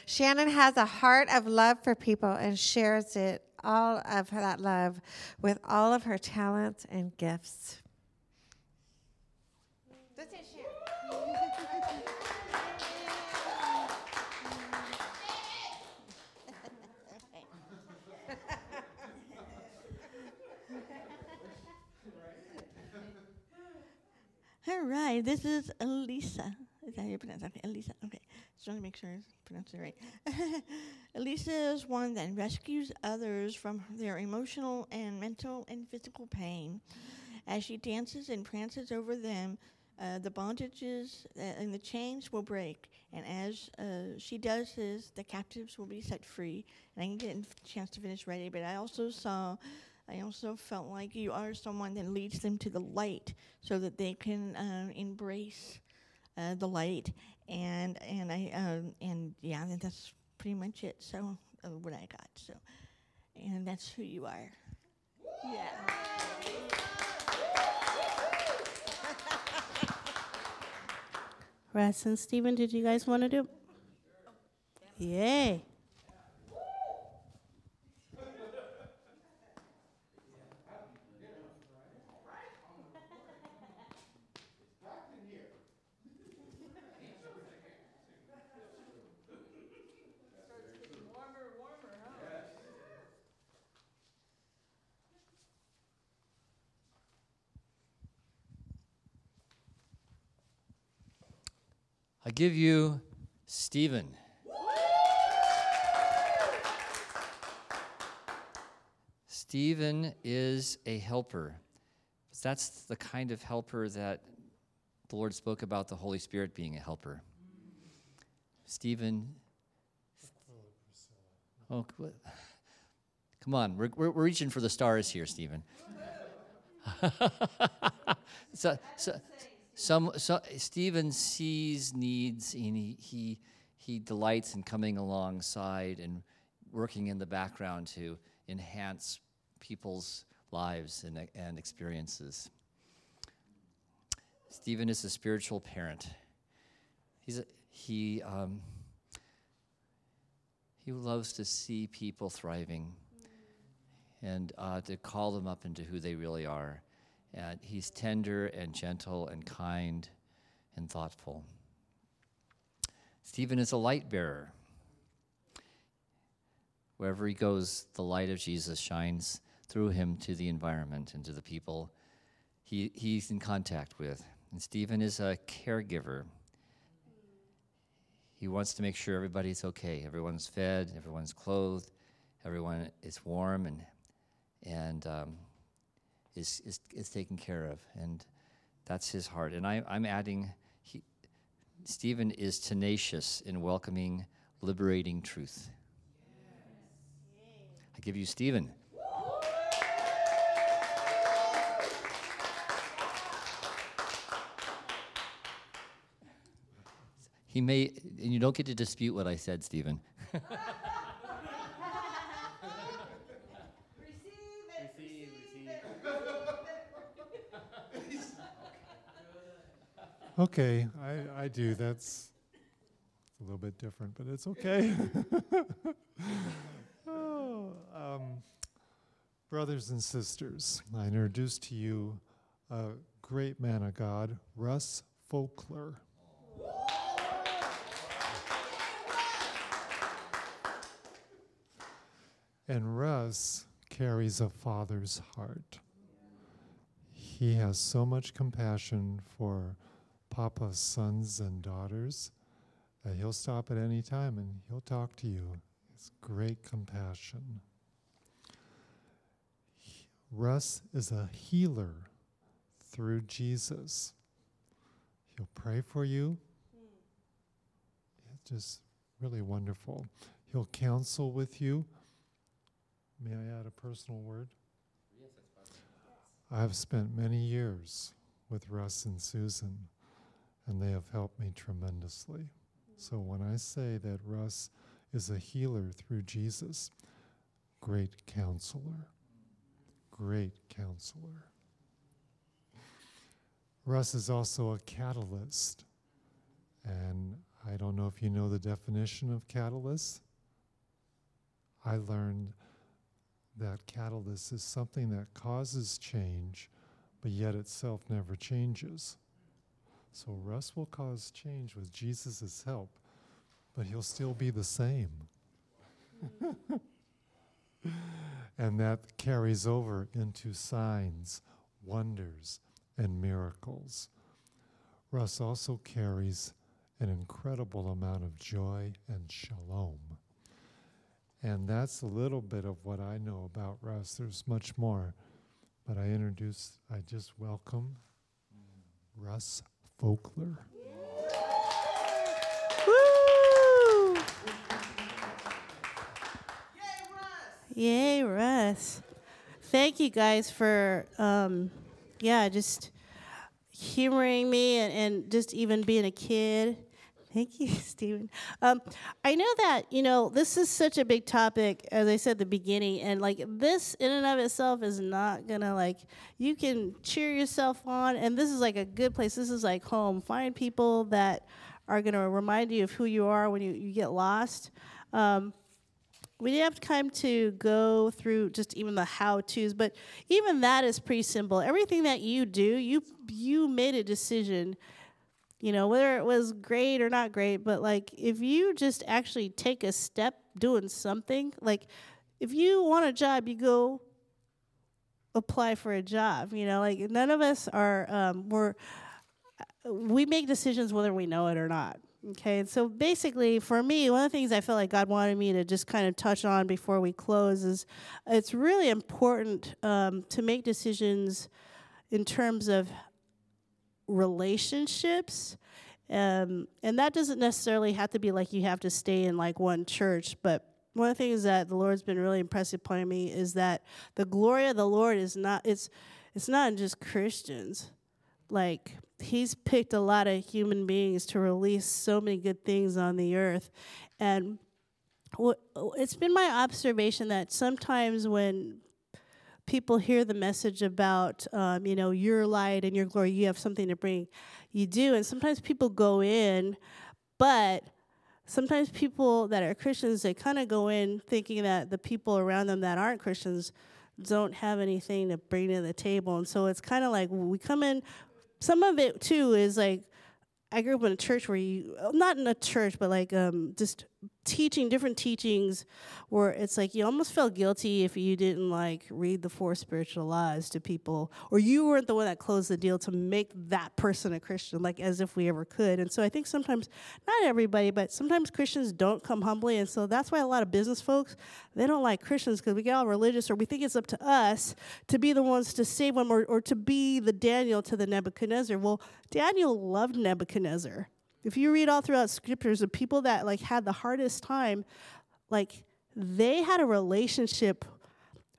Shannon has a heart of love for people and shares it, all of that love, with all of her talents and gifts. Shannon. All right, this is Elisa. Is that how you pronounce it? Okay, Elisa. Okay, just want to make sure I pronounce it right. Elisa is one that rescues others from their emotional and mental and physical pain. As she dances and prances over them, uh, the bondages uh, and the chains will break. And as uh, she does this, the captives will be set free. And I didn't get a chance to finish reading, but I also saw I also felt like you are someone that leads them to the light so that they can uh, embrace uh, the light. And and I um, and yeah, that's pretty much it. So uh, what I got. So and that's who you are. Yeah. Russ and Stephen, did you guys want to do? Yay. I give you Stephen. Stephen is a helper. That's the kind of helper that the Lord spoke about the Holy Spirit being a helper. Stephen. Oh, come on. We're, we're, we're reaching for the stars here, Stephen. so, so, some, so Stephen sees needs and he, he, he delights in coming alongside and working in the background to enhance people's lives and, and experiences. Stephen is a spiritual parent. He's a, he, um, he loves to see people thriving and uh, to call them up into who they really are. And he's tender and gentle and kind and thoughtful. Stephen is a light bearer. Wherever he goes, the light of Jesus shines through him to the environment and to the people he, he's in contact with. And Stephen is a caregiver. He wants to make sure everybody's okay. Everyone's fed, everyone's clothed, everyone is warm and, and um, is, is, is taken care of. And that's his heart. And I, I'm adding, he, Stephen is tenacious in welcoming liberating truth. I give you Stephen. He may, and you don't get to dispute what I said, Stephen. Okay, I, I do. That's a little bit different, but it's okay. oh, um, brothers and sisters, I introduce to you a great man of God, Russ Folkler. And Russ carries a father's heart. He has so much compassion for Papa's sons and daughters that he'll stop at any time and he'll talk to you. It's great compassion. He, Russ is a healer through Jesus. He'll pray for you. It's just really wonderful. He'll counsel with you. May I add a personal word? Yes, that's I've spent many years with Russ and Susan, and they have helped me tremendously. So when I say that Russ is a healer through Jesus, great counselor, great counselor. Russ is also a catalyst, and I don't know if you know the definition of catalyst. I learned that catalyst is something that causes change, but yet itself never changes. So Russ will cause change with Jesus' help, but he'll still be the same. and that carries over into signs, wonders, and miracles. Russ also carries an incredible amount of joy and shalom. And that's a little bit of what I know about Russ. There's much more. But I introduce, I just welcome Russ Folkler. Woo! Yay, Russ. Thank you guys for, um, yeah, just humoring me and, and just even being a kid Thank you, Stephen. Um, I know that, you know, this is such a big topic, as I said at the beginning, and like this in and of itself is not gonna like, you can cheer yourself on, and this is like a good place. This is like home. Find people that are gonna remind you of who you are when you, you get lost. Um, we didn't have time to go through just even the how to's, but even that is pretty simple. Everything that you do, you you made a decision you know, whether it was great or not great, but like if you just actually take a step doing something, like if you want a job, you go apply for a job, you know, like none of us are, um, we're, we make decisions whether we know it or not. Okay, and so basically, for me, one of the things I feel like God wanted me to just kind of touch on before we close is it's really important um, to make decisions in terms of relationships. Um, and that doesn't necessarily have to be like you have to stay in like one church, but one of the things that the Lord's been really impressed upon me is that the glory of the Lord is not it's it's not just Christians. Like he's picked a lot of human beings to release so many good things on the earth. And it's been my observation that sometimes when people hear the message about, um, you know, your light and your glory, you have something to bring, you do. And sometimes people go in, but sometimes people that are Christians, they kind of go in thinking that the people around them that aren't Christians don't have anything to bring to the table. And so it's kind of like we come in, some of it too is like, I grew up in a church where you, not in a church, but like um, just teaching different teachings where it's like you almost felt guilty if you didn't like read the four spiritual laws to people or you weren't the one that closed the deal to make that person a christian like as if we ever could. And so i think sometimes not everybody but sometimes christians don't come humbly. And so that's why a lot of business folks they don't like christians because we get all religious or we think it's up to us to be the ones to save them or, or to be the daniel to the nebuchadnezzar. Well daniel loved nebuchadnezzar if you read all throughout scriptures, the people that like had the hardest time, like they had a relationship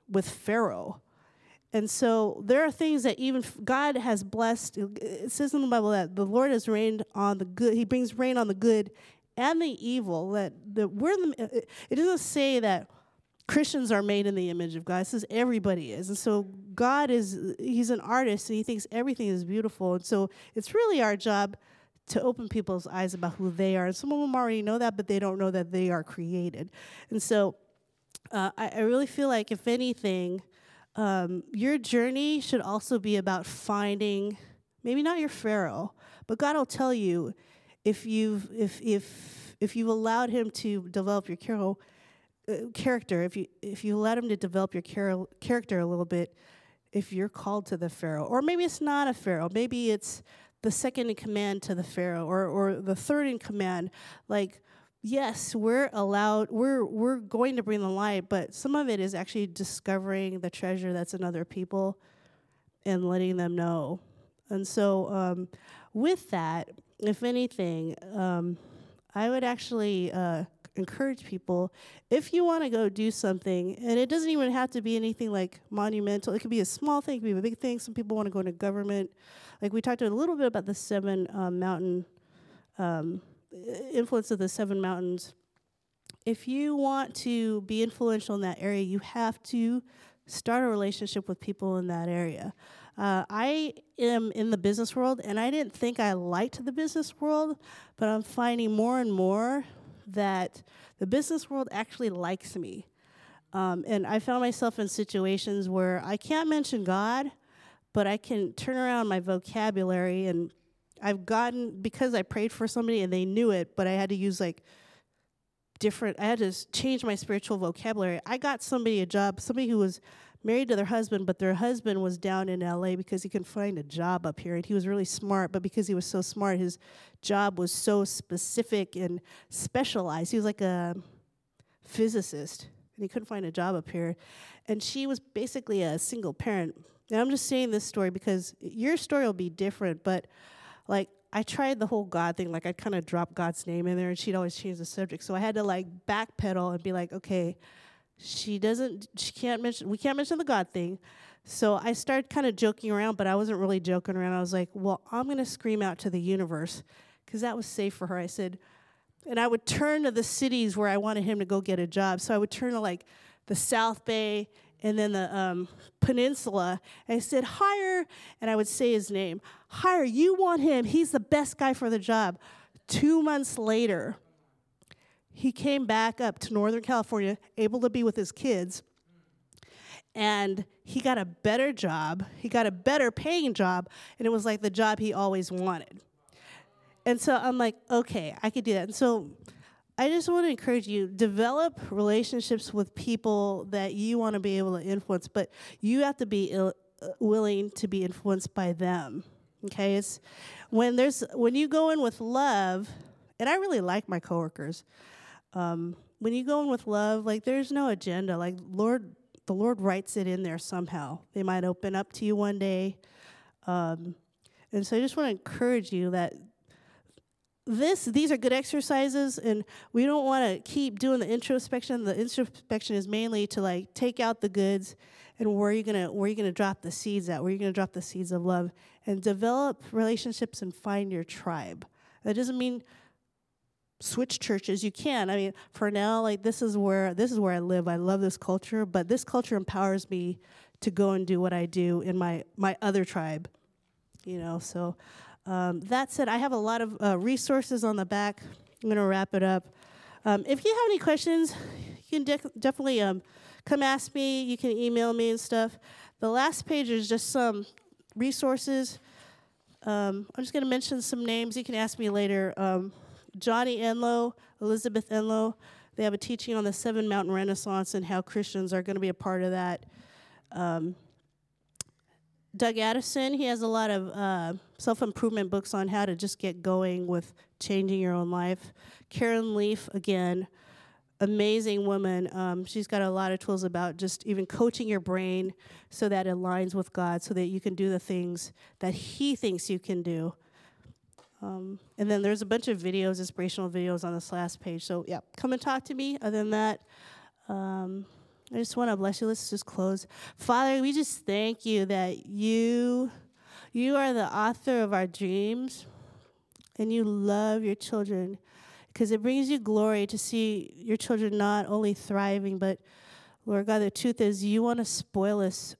with Pharaoh. And so there are things that even God has blessed. It says in the Bible that the Lord has rained on the good. He brings rain on the good and the evil. That the we're the, it doesn't say that Christians are made in the image of God. It says everybody is. And so God is he's an artist and he thinks everything is beautiful. And so it's really our job to open people's eyes about who they are. And some of them already know that, but they don't know that they are created. And so uh, I, I, really feel like, if anything, um, your journey should also be about finding maybe not your Pharaoh, but God will tell you if you've if if if you've allowed Him to develop your char- uh, character, if you if you allowed Him to develop your char- character a little bit, if you're called to the Pharaoh, or maybe it's not a Pharaoh, maybe it's the second in command to the Pharaoh or, or the third in command. Like, yes, we're allowed, we're, we're going to bring the light, but some of it is actually discovering the treasure that's in other people and letting them know. And so, um, with that, if anything, um, I would actually uh, encourage people if you want to go do something, and it doesn't even have to be anything like monumental, it could be a small thing, it could be a big thing. Some people want to go into government. Like we talked a little bit about the seven um, mountain um, influence of the seven mountains. If you want to be influential in that area, you have to start a relationship with people in that area. Uh, I am in the business world, and I didn't think I liked the business world, but I'm finding more and more that the business world actually likes me. Um, and I found myself in situations where I can't mention God, but I can turn around my vocabulary and I've gotten because I prayed for somebody and they knew it, but I had to use like different I had to change my spiritual vocabulary. I got somebody a job, somebody who was married to their husband, but their husband was down in LA because he couldn't find a job up here and he was really smart, but because he was so smart, his job was so specific and specialized. He was like a physicist and he couldn't find a job up here. And she was basically a single parent now I'm just saying this story because your story will be different, but like I tried the whole God thing, like I'd kind of dropped God's name in there and she'd always change the subject. So I had to like backpedal and be like, okay, she doesn't she can't mention we can't mention the God thing. So I started kind of joking around, but I wasn't really joking around. I was like, well, I'm going to scream out to the universe because that was safe for her. I said, and I would turn to the cities where I wanted him to go get a job. So I would turn to like the South Bay and then the um, peninsula. And I said, Hire, and I would say his name. Hire, you want him. He's the best guy for the job. Two months later, he came back up to Northern California, able to be with his kids. And he got a better job. He got a better paying job. And it was like the job he always wanted. And so I'm like, okay, I could do that. And so I just want to encourage you develop relationships with people that you want to be able to influence, but you have to be il- uh, willing to be influenced by them. Okay, it's when there's when you go in with love, and I really like my coworkers. Um, when you go in with love, like there's no agenda. Like Lord, the Lord writes it in there somehow. They might open up to you one day, um, and so I just want to encourage you that this these are good exercises and we don't want to keep doing the introspection the introspection is mainly to like take out the goods and where you're gonna where you're gonna drop the seeds at where you're gonna drop the seeds of love and develop relationships and find your tribe that doesn't mean switch churches, you can. I mean, for now, like this is where this is where I live. I love this culture, but this culture empowers me to go and do what I do in my my other tribe. You know, so um, that said, I have a lot of uh, resources on the back. I'm going to wrap it up. Um, if you have any questions, you can de- definitely um, come ask me. You can email me and stuff. The last page is just some resources. Um, I'm just going to mention some names. You can ask me later. Johnny Enlow, Elizabeth Enlow, they have a teaching on the Seven Mountain Renaissance and how Christians are going to be a part of that. Um, Doug Addison, he has a lot of uh, self improvement books on how to just get going with changing your own life. Karen Leaf, again, amazing woman. Um, she's got a lot of tools about just even coaching your brain so that it aligns with God, so that you can do the things that He thinks you can do. Um, and then there's a bunch of videos, inspirational videos on this last page. So, yeah, come and talk to me. Other than that, um, I just want to bless you. Let's just close. Father, we just thank you that you you are the author of our dreams and you love your children because it brings you glory to see your children not only thriving but Lord God, the truth is you want to spoil us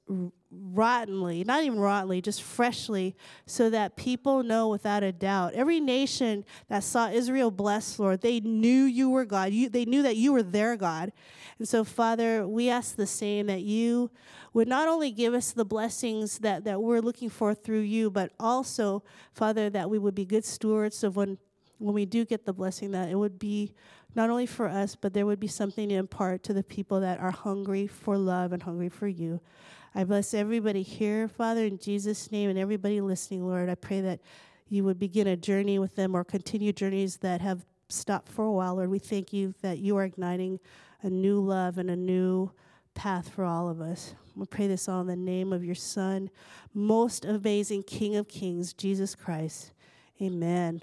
rottenly, not even rottenly, just freshly, so that people know without a doubt. Every nation that saw Israel blessed, Lord, they knew you were God. You, they knew that you were their God. And so, Father, we ask the same that you would not only give us the blessings that, that we're looking for through you, but also, Father, that we would be good stewards of when, when we do get the blessing, that it would be not only for us, but there would be something to impart to the people that are hungry for love and hungry for you. I bless everybody here, Father, in Jesus' name, and everybody listening, Lord. I pray that you would begin a journey with them or continue journeys that have stopped for a while, Lord. We thank you that you are igniting a new love and a new path for all of us. We pray this all in the name of your Son, most amazing King of Kings, Jesus Christ. Amen.